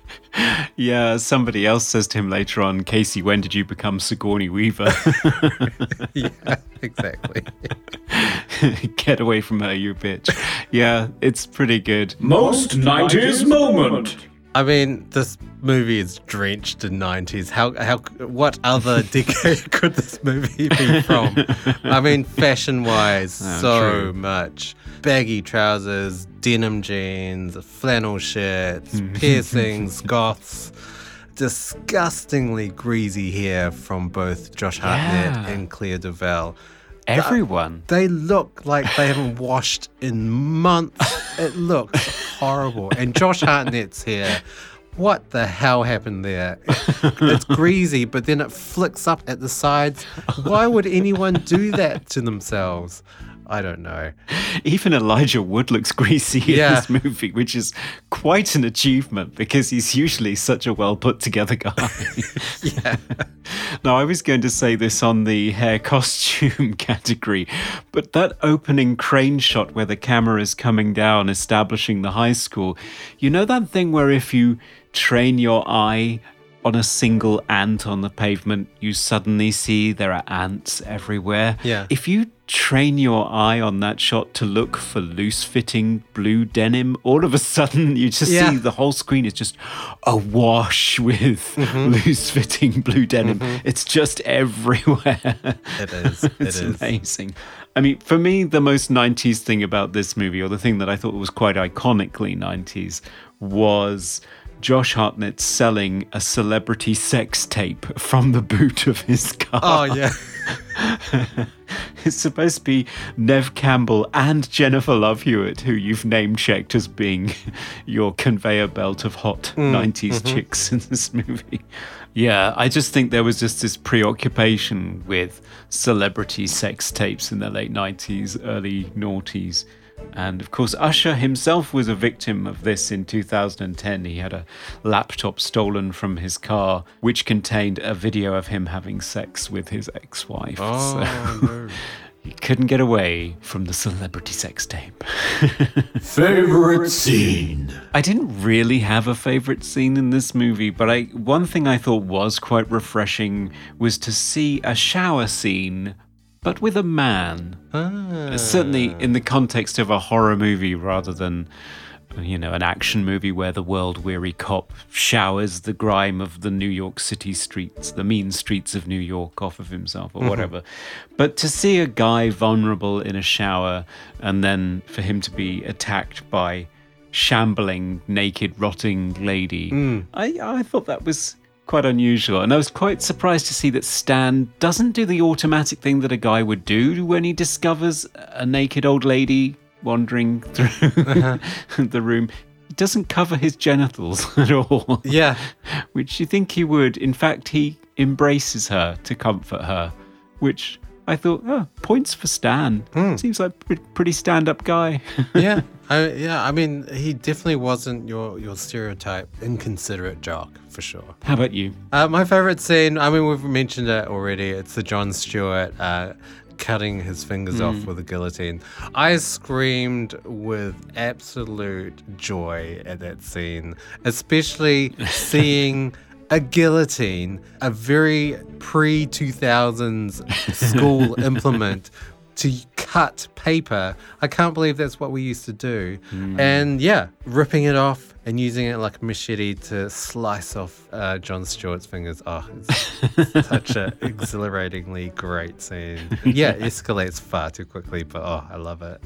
Yeah, somebody else says to him later on, Casey, when did you become Sigourney Weaver? yeah, exactly. Get away from her, you bitch. Yeah, it's pretty good. Most 90s moment. I mean, this movie is drenched in '90s. How how what other decade could this movie be from? I mean, fashion-wise, ah, so true. much baggy trousers, denim jeans, flannel shirts, mm-hmm. piercings, goths. Disgustingly greasy hair from both Josh Hartnett Yeah. and Clea DuVall. Everyone. They look like they haven't washed in months. It looks horrible. And Josh Hartnett's here. What the hell happened there? It's greasy, but then it flicks up at the sides. Why would anyone do that to themselves? I don't know. Even Elijah Wood looks greasy in this movie, which is quite an achievement because he's usually such a well put together guy. Yeah. now, I was going to say this on the hair costume category, but that opening crane shot where the camera is coming down, establishing the high school, you know that thing where if you train your eye on a single ant on the pavement, you suddenly see there are ants everywhere. Yeah. If you train your eye on that shot to look for loose fitting blue denim, all of a sudden you just Yeah. see the whole screen is just awash with Mm-hmm. loose fitting blue denim. It's just everywhere. It is. It it's is. amazing. I mean, for me, the most 90s thing about this movie, or the thing that I thought was quite iconically 90s, was Josh Hartnett selling a celebrity sex tape from the boot of his car. Oh yeah. It's supposed to be Neve Campbell and Jennifer Love Hewitt, who you've name checked as being your conveyor belt of hot mm, mm-hmm. 90s chicks in this movie. Yeah, I just think there was just this preoccupation with celebrity sex tapes in the late 90s, early noughties. And of course, Usher himself was a victim of this in 2010. He had a laptop stolen from his car, which contained a video of him having sex with his ex wife. Oh, no. He couldn't get away from the celebrity sex tape. Favorite scene. I didn't really have a favorite scene in this movie, but I one thing I thought was quite refreshing was to see a shower scene but with a man. Ah. Certainly in the context of a horror movie rather than you know, an action movie where the world weary cop showers the grime of the New York City streets, the mean streets of New York off of himself or whatever. But to see a guy vulnerable in a shower and then for him to be attacked by shambling, naked, rotting lady, I, I thought that was quite unusual. And I was quite surprised to see that Stan doesn't do the automatic thing that a guy would do when he discovers a naked old lady wandering through uh-huh. the room. He doesn't cover his genitals at all. Yeah. Which you think he would. In fact, he embraces her to comfort her, which I thought, oh, points for Stan. Seems like a pre- pretty stand up guy. yeah, I, yeah. I mean, he definitely wasn't your your stereotype inconsiderate jock for sure. How about you? Uh, my favorite scene. I mean, we've mentioned it already. It's the Jon Stewart uh, cutting his fingers off with a guillotine. I screamed with absolute joy at that scene, especially seeing. A guillotine, a very pre 2000s school implement to cut paper. I can't believe that's what we used to do. And yeah, ripping it off and using it like a machete to slice off uh, Jon Stewart's fingers. Oh, it's such an exhilaratingly great scene. Yeah, it escalates far too quickly, but oh, I love it.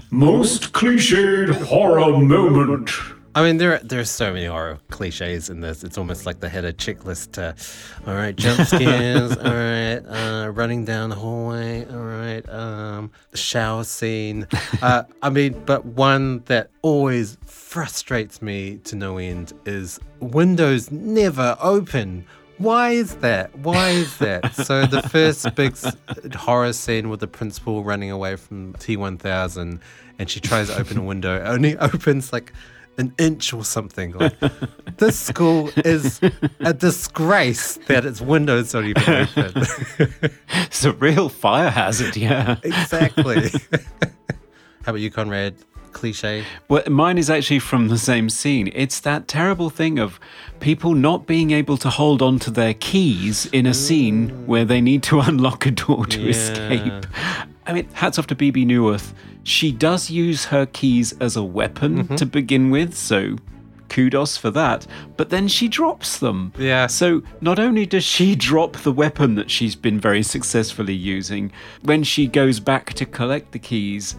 Most cliched horror moment. I mean, there are, there are so many horror cliches in this. It's almost like they had a checklist to, all right, jump scares, all right, uh, running down the hallway, all right, um, the shower scene. Uh, I mean, but one that always frustrates me to no end is windows never open. Why is that? Why is that? so the first big horror scene with the principal running away from T1000 and she tries to open a window, only opens like an inch or something. Like this school is a disgrace that its windows don't even open. It's a real fire hazard, yeah. exactly. How about you, Conrad? Cliche. Well, mine is actually from the same scene. It's that terrible thing of people not being able to hold on to their keys in a scene mm. where they need to unlock a door to Yeah. escape. I mean, hats off to Bebe Neuwirth. She does use her keys as a weapon mm-hmm. to begin with, so kudos for that. But then she drops them. Yeah. So not only does she drop the weapon that she's been very successfully using, when she goes back to collect the keys,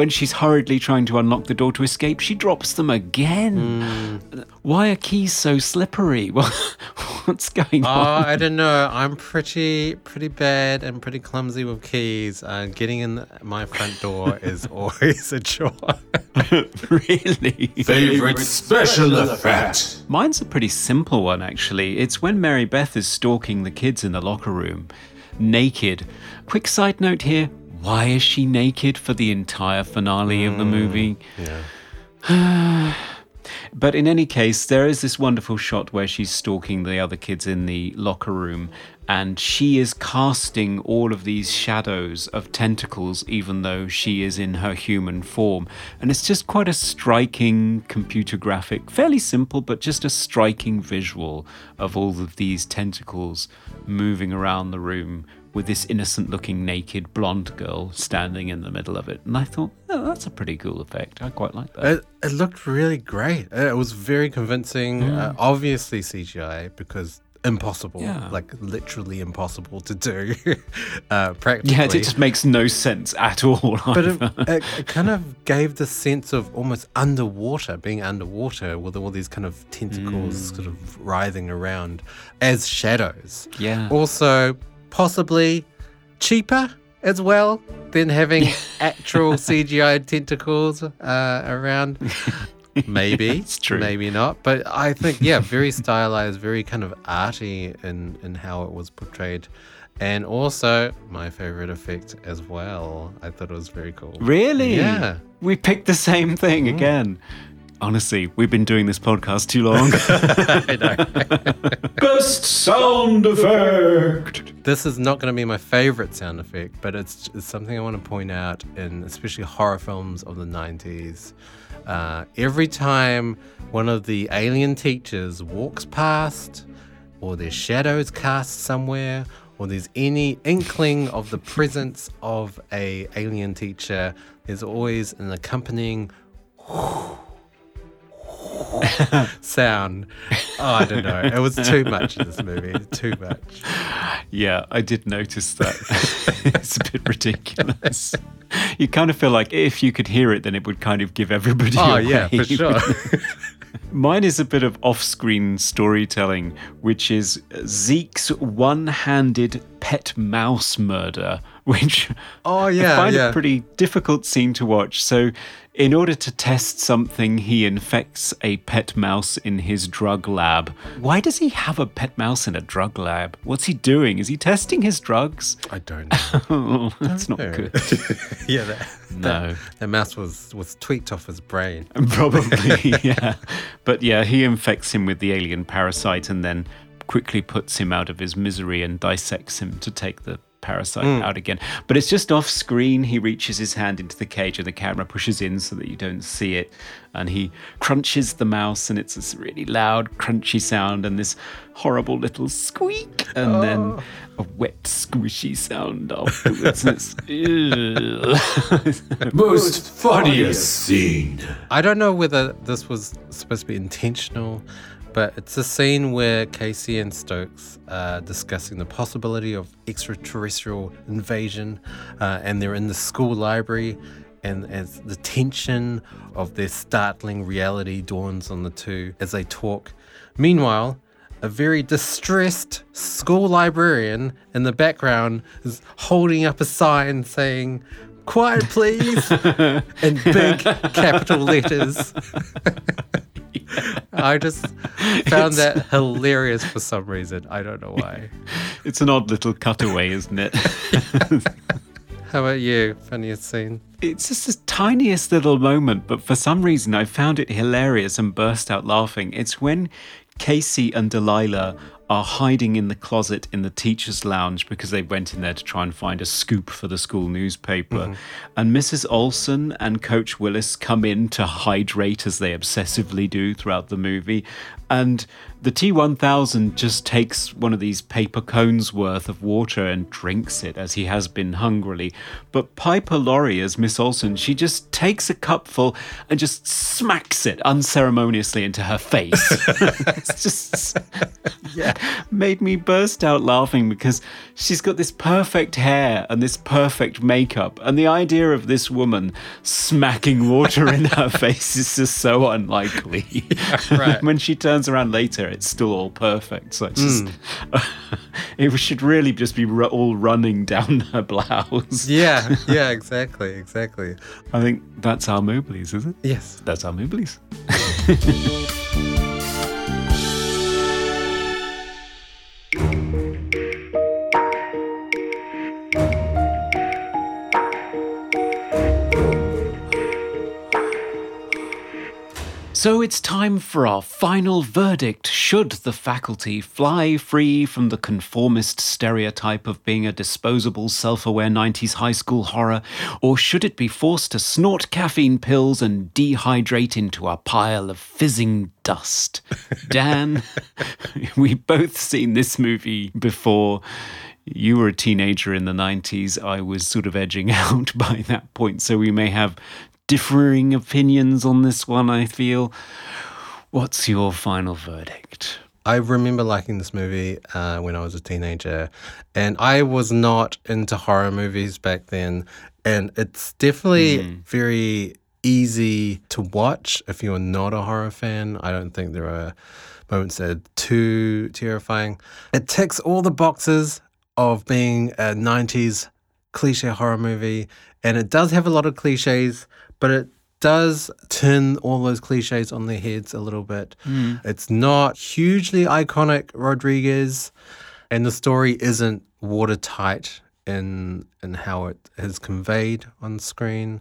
when she's hurriedly trying to unlock the door to escape, she drops them again. Why are keys so slippery? What's going Oh, on? I don't know. I'm pretty pretty bad and pretty clumsy with keys. Uh, getting in my front door is always a chore. really? Favorite special effect. Mine's a pretty simple one, actually. It's when Mary Beth is stalking the kids in the locker room, naked. Quick side note here why is she naked for the entire finale of the movie? Mm, yeah. But in any case, there is this wonderful shot where she's stalking the other kids in the locker room, and she is casting all of these shadows of tentacles, even though she is in her human form. And it's just quite a striking computer graphic, fairly simple, but just a striking visual of all of these tentacles moving around the room with this innocent looking naked blonde girl standing in the middle of it. And I thought, oh, that's a pretty cool effect. I quite like that. It, it looked really great. It was very convincing. Uh, obviously CGI because impossible, Yeah. like literally impossible to do. uh, practically. yeah, it just makes no sense at all. but it, it, it kind of gave the sense of almost underwater, being underwater with all these kind of tentacles Mm. sort of writhing around as shadows. Yeah. Also, possibly cheaper as well than having actual CGI tentacles uh, around. Maybe it's true. Maybe not. But I think yeah, very stylized, very kind of arty in in how it was portrayed. And also my favorite effect as well. I thought it was very cool. Really? Yeah. We picked the same thing again. Honestly, we've been doing this podcast too long. Best sound effect. This is not going to be my favorite sound effect, but it's, it's something I want to point out in especially horror films of the 90s. Uh, every time one of the alien teachers walks past, or their shadows cast somewhere, or there's any inkling of the presence of a alien teacher, there's always an accompanying sound. Oh, I don't know. It was too much in this movie. Too much. yeah, I did notice that. it's a bit ridiculous. You kind of feel like if you could hear it, then it would kind of give everybody Oh, away. yeah, for sure. Mine is a bit of off screen storytelling, which is Zeke's one handed pet mouse murder, which Oh, I yeah, find yeah. a pretty difficult scene to watch. So, in order to test something, he infects a pet mouse in his drug lab. Why does he have a pet mouse in a drug lab? What's he doing? Is he testing his drugs? I don't know. Oh, that's not know. good. yeah, that, No. that mouse was, was tweaked off his brain. Probably, yeah. But yeah, he infects him with the alien parasite and then quickly puts him out of his misery and dissects him to take the parasite hmm. out again. But it's just off screen. He reaches his hand into the cage and the camera pushes in so that you don't see it. And he crunches the mouse and it's this really loud, crunchy sound and this horrible little squeak. And then oh. a wet, squishy sound afterwards. and it's, Ugh. Most funniest scene. I don't know whether this was supposed to be intentional, but it's a scene where Casey and Stokes are discussing the possibility of extraterrestrial invasion, uh, and they're in the school library, and as the tension of their startling reality dawns on the two as they talk. Meanwhile, a very distressed school librarian in the background is holding up a sign saying, Quiet, please, in big capital letters. I just found that hilarious for some reason. I don't know why. it's an odd little cutaway, isn't it? How about you? Funniest scene? it's just the tiniest little moment, but for some reason I found it hilarious and burst out laughing. It's when Casey and Delilah are hiding in the closet in the teacher's lounge because they went in there to try and find a scoop for the school newspaper. Mm-hmm. And Mrs. Olson and Coach Willis come in to hydrate as they obsessively do throughout the movie. And the T1000 just takes one of these paper cones worth of water and drinks it as he has been hungrily. But Piper Laurie, as Miss Olson, she just takes a cupful and just smacks it unceremoniously into her face. it's just yeah, made me burst out laughing because she's got this perfect hair and this perfect makeup, and the idea of this woman smacking water in her face is just so unlikely. right. when she turns around later, it's still all perfect. So it's just hmm. it should really just be all running down her blouse. Yeah, yeah, exactly, exactly. I think that's our Moblies, is it? Yes. That's our Moblies. So it's time for our final verdict. Should the faculty fly free from the conformist stereotype of being a disposable, self aware 90s high school horror, or should it be forced to snort caffeine pills and dehydrate into a pile of fizzing dust? Dan, we've both seen this movie before. You were a teenager in the 90s. I was sort of edging out by that point, so we may have differing opinions on this one, I feel. What's your final verdict? I remember liking this movie uh, when I was a teenager, and I was not into horror movies back then. And it's definitely very easy to watch if you're not a horror fan. I don't think there are moments that are too terrifying. It ticks all the boxes of being a 90s cliche horror movie, and it does have a lot of cliches, but it does turn all those cliches on their heads a little bit. Mm. It's not hugely iconic Rodriguez, and the story isn't watertight in in how it is conveyed on screen.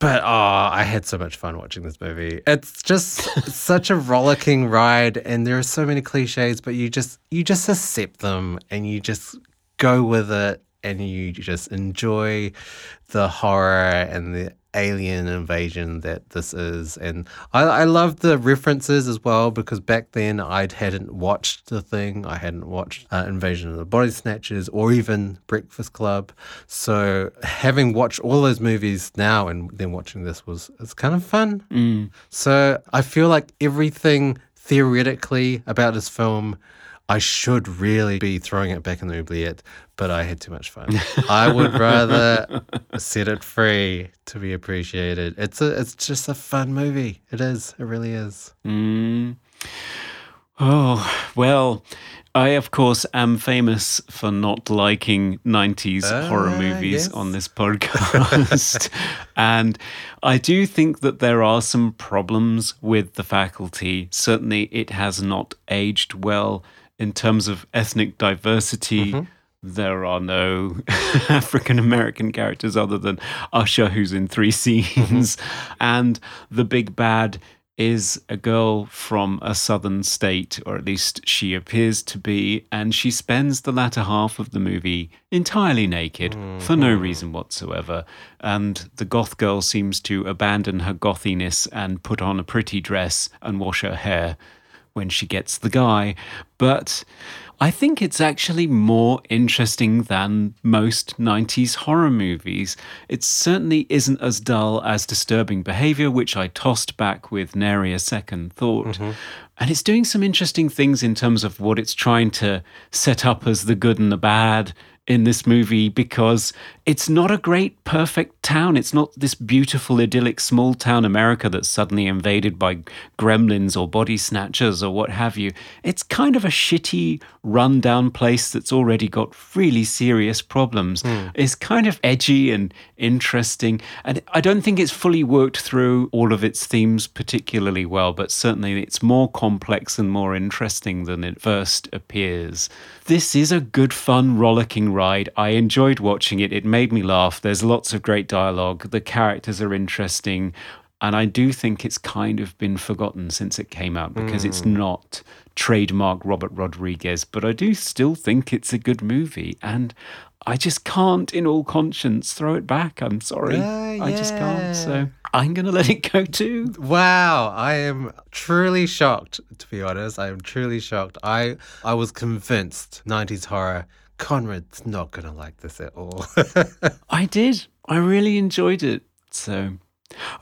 But oh, I had so much fun watching this movie. It's just such a rollicking ride, and there are so many cliches, but you just you just accept them and you just go with it, and you just enjoy the horror and the alien invasion that this is. And I, I love the references as well because back then I hadn't watched the thing. I hadn't watched uh, Invasion of the Body Snatchers or even Breakfast Club. So having watched all those movies now and then watching this was it's kind of fun. So I feel like everything theoretically about this film. I should really be throwing it back in the oubliette, but I had too much fun. I would rather set it free to be appreciated. It's a, it's just a fun movie. It is. It really is. Mm. Oh, well, I, of course, am famous for not liking 90s horror Ah, movies yes. on this podcast. and I do think that there are some problems with the faculty. Certainly, it has not aged well in terms of ethnic diversity. Mm-hmm. There are no African American characters other than Usher, who's in three scenes. And the big bad is a girl from a southern state, or at least she appears to be, and she spends the latter half of the movie entirely naked for no reason whatsoever. And the goth girl seems to abandon her gothiness and put on a pretty dress and wash her hair when she gets the guy. But I think it's actually more interesting than most 90s horror movies. It certainly isn't as dull as Disturbing Behavior, which I tossed back with nary a second thought. Mm-hmm. And it's doing some interesting things in terms of what it's trying to set up as the good and the bad in this movie because it's not a great perfect town. It's not this beautiful idyllic small town America that's suddenly invaded by gremlins or body snatchers or what have you. It's kind of a shitty rundown place that's already got really serious problems. Hmm. It's kind of edgy and interesting and I don't think it's fully worked through all of its themes particularly well, but certainly it's more complex and more interesting than it first appears. This is a good, fun, rollicking ride. I enjoyed watching it. It made me laugh. There's lots of great dialogue. The characters are interesting. And I do think it's kind of been forgotten since it came out because it's not trademark Robert Rodriguez, but I do still think it's a good movie. And I just can't, in all conscience, throw it back. I'm sorry. Ah, I just can't. So I'm going to let it go too. Wow, I am truly shocked. To be honest, I am truly shocked. I I was convinced '90s horror. Conrad's not gonna like this at all. I did. I really enjoyed it. So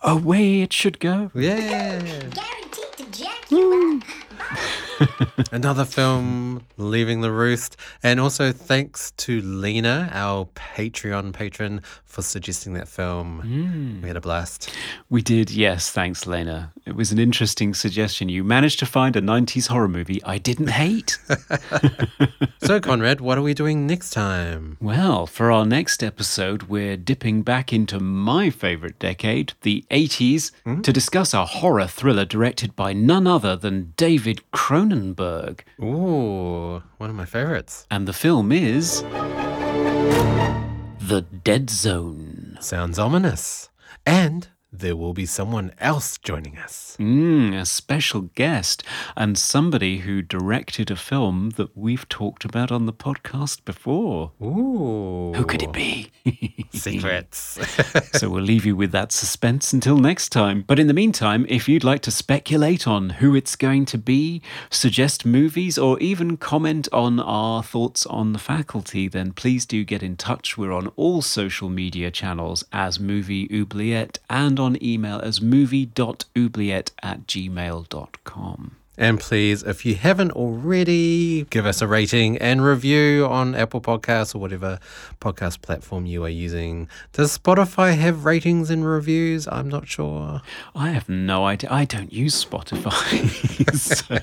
away it should go. yeah. Guaranteed to jack you. Another film, Leaving the Roost. And also thanks to Lena, our Patreon patron, for suggesting that film. Mm. We had a blast. We did, yes. Thanks, Lena. It was an interesting suggestion. You managed to find a 90s horror movie I didn't hate. So, Conrad, what are we doing next time? well, for our next episode, we're dipping back into my favorite decade, the 80s, hmm? to discuss a horror thriller directed by none other than David Cronenberg. Ooh, one of my favorites. And the film is. The Dead Zone. Sounds ominous. And there will be someone else joining us. Mm, a special guest and somebody who directed a film that we've talked about on the podcast before. Ooh. Who could it be? Secrets. so we'll leave you with that suspense until next time. But in the meantime, if you'd like to speculate on who it's going to be, suggest movies, or even comment on our thoughts on the faculty, then please do get in touch. We're on all social media channels as Movie Oubliette and on email as movie.oubliette at gmail.com. And please, if you haven't already, give us a rating and review on Apple Podcasts or whatever podcast platform you are using. Does Spotify have ratings and reviews? I'm not sure. I have no idea. I don't use Spotify. so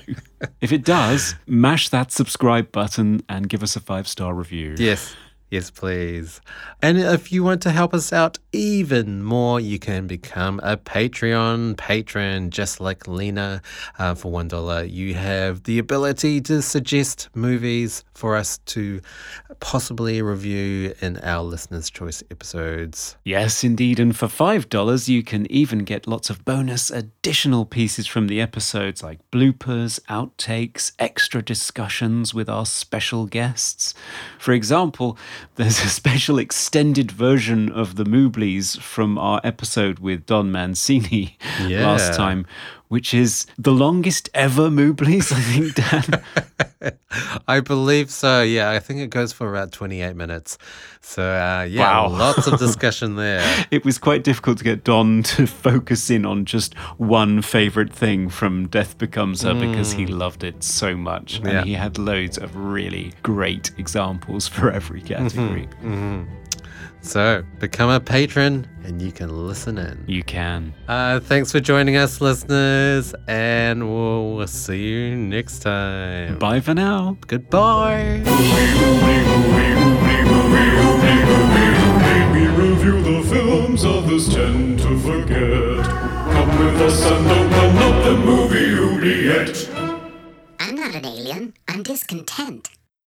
if it does, mash that subscribe button and give us a five star review. Yes. Yes, please. And if you want to help us out even more, you can become a Patreon patron, just like Lena. Uh, for $1, you have the ability to suggest movies for us to possibly review in our listeners' choice episodes. Yes, indeed. And for $5, you can even get lots of bonus additional pieces from the episodes like bloopers, outtakes, extra discussions with our special guests. For example, there's a special extended version of the Mooblies from our episode with Don Mancini Yeah. last time, which is the longest ever Mooblies, I think, Dan. I believe so. Yeah, I think it goes for about 28 minutes. So, uh, yeah, Wow. lots of discussion there. it was quite difficult to get Don to focus in on just one favorite thing from Death Becomes Her because he mm. loved it so much. Yeah. And he had loads of really great examples for every mm-hmm. category. Mm-hmm. So, become a patron and you can listen in. You can. Uh, thanks for joining us, listeners, and we'll, we'll see you next time. Bye for now. Goodbye. We review the films others tend to forget. Come with us and open up the movie Oubliette. I'm not an alien. I'm discontent.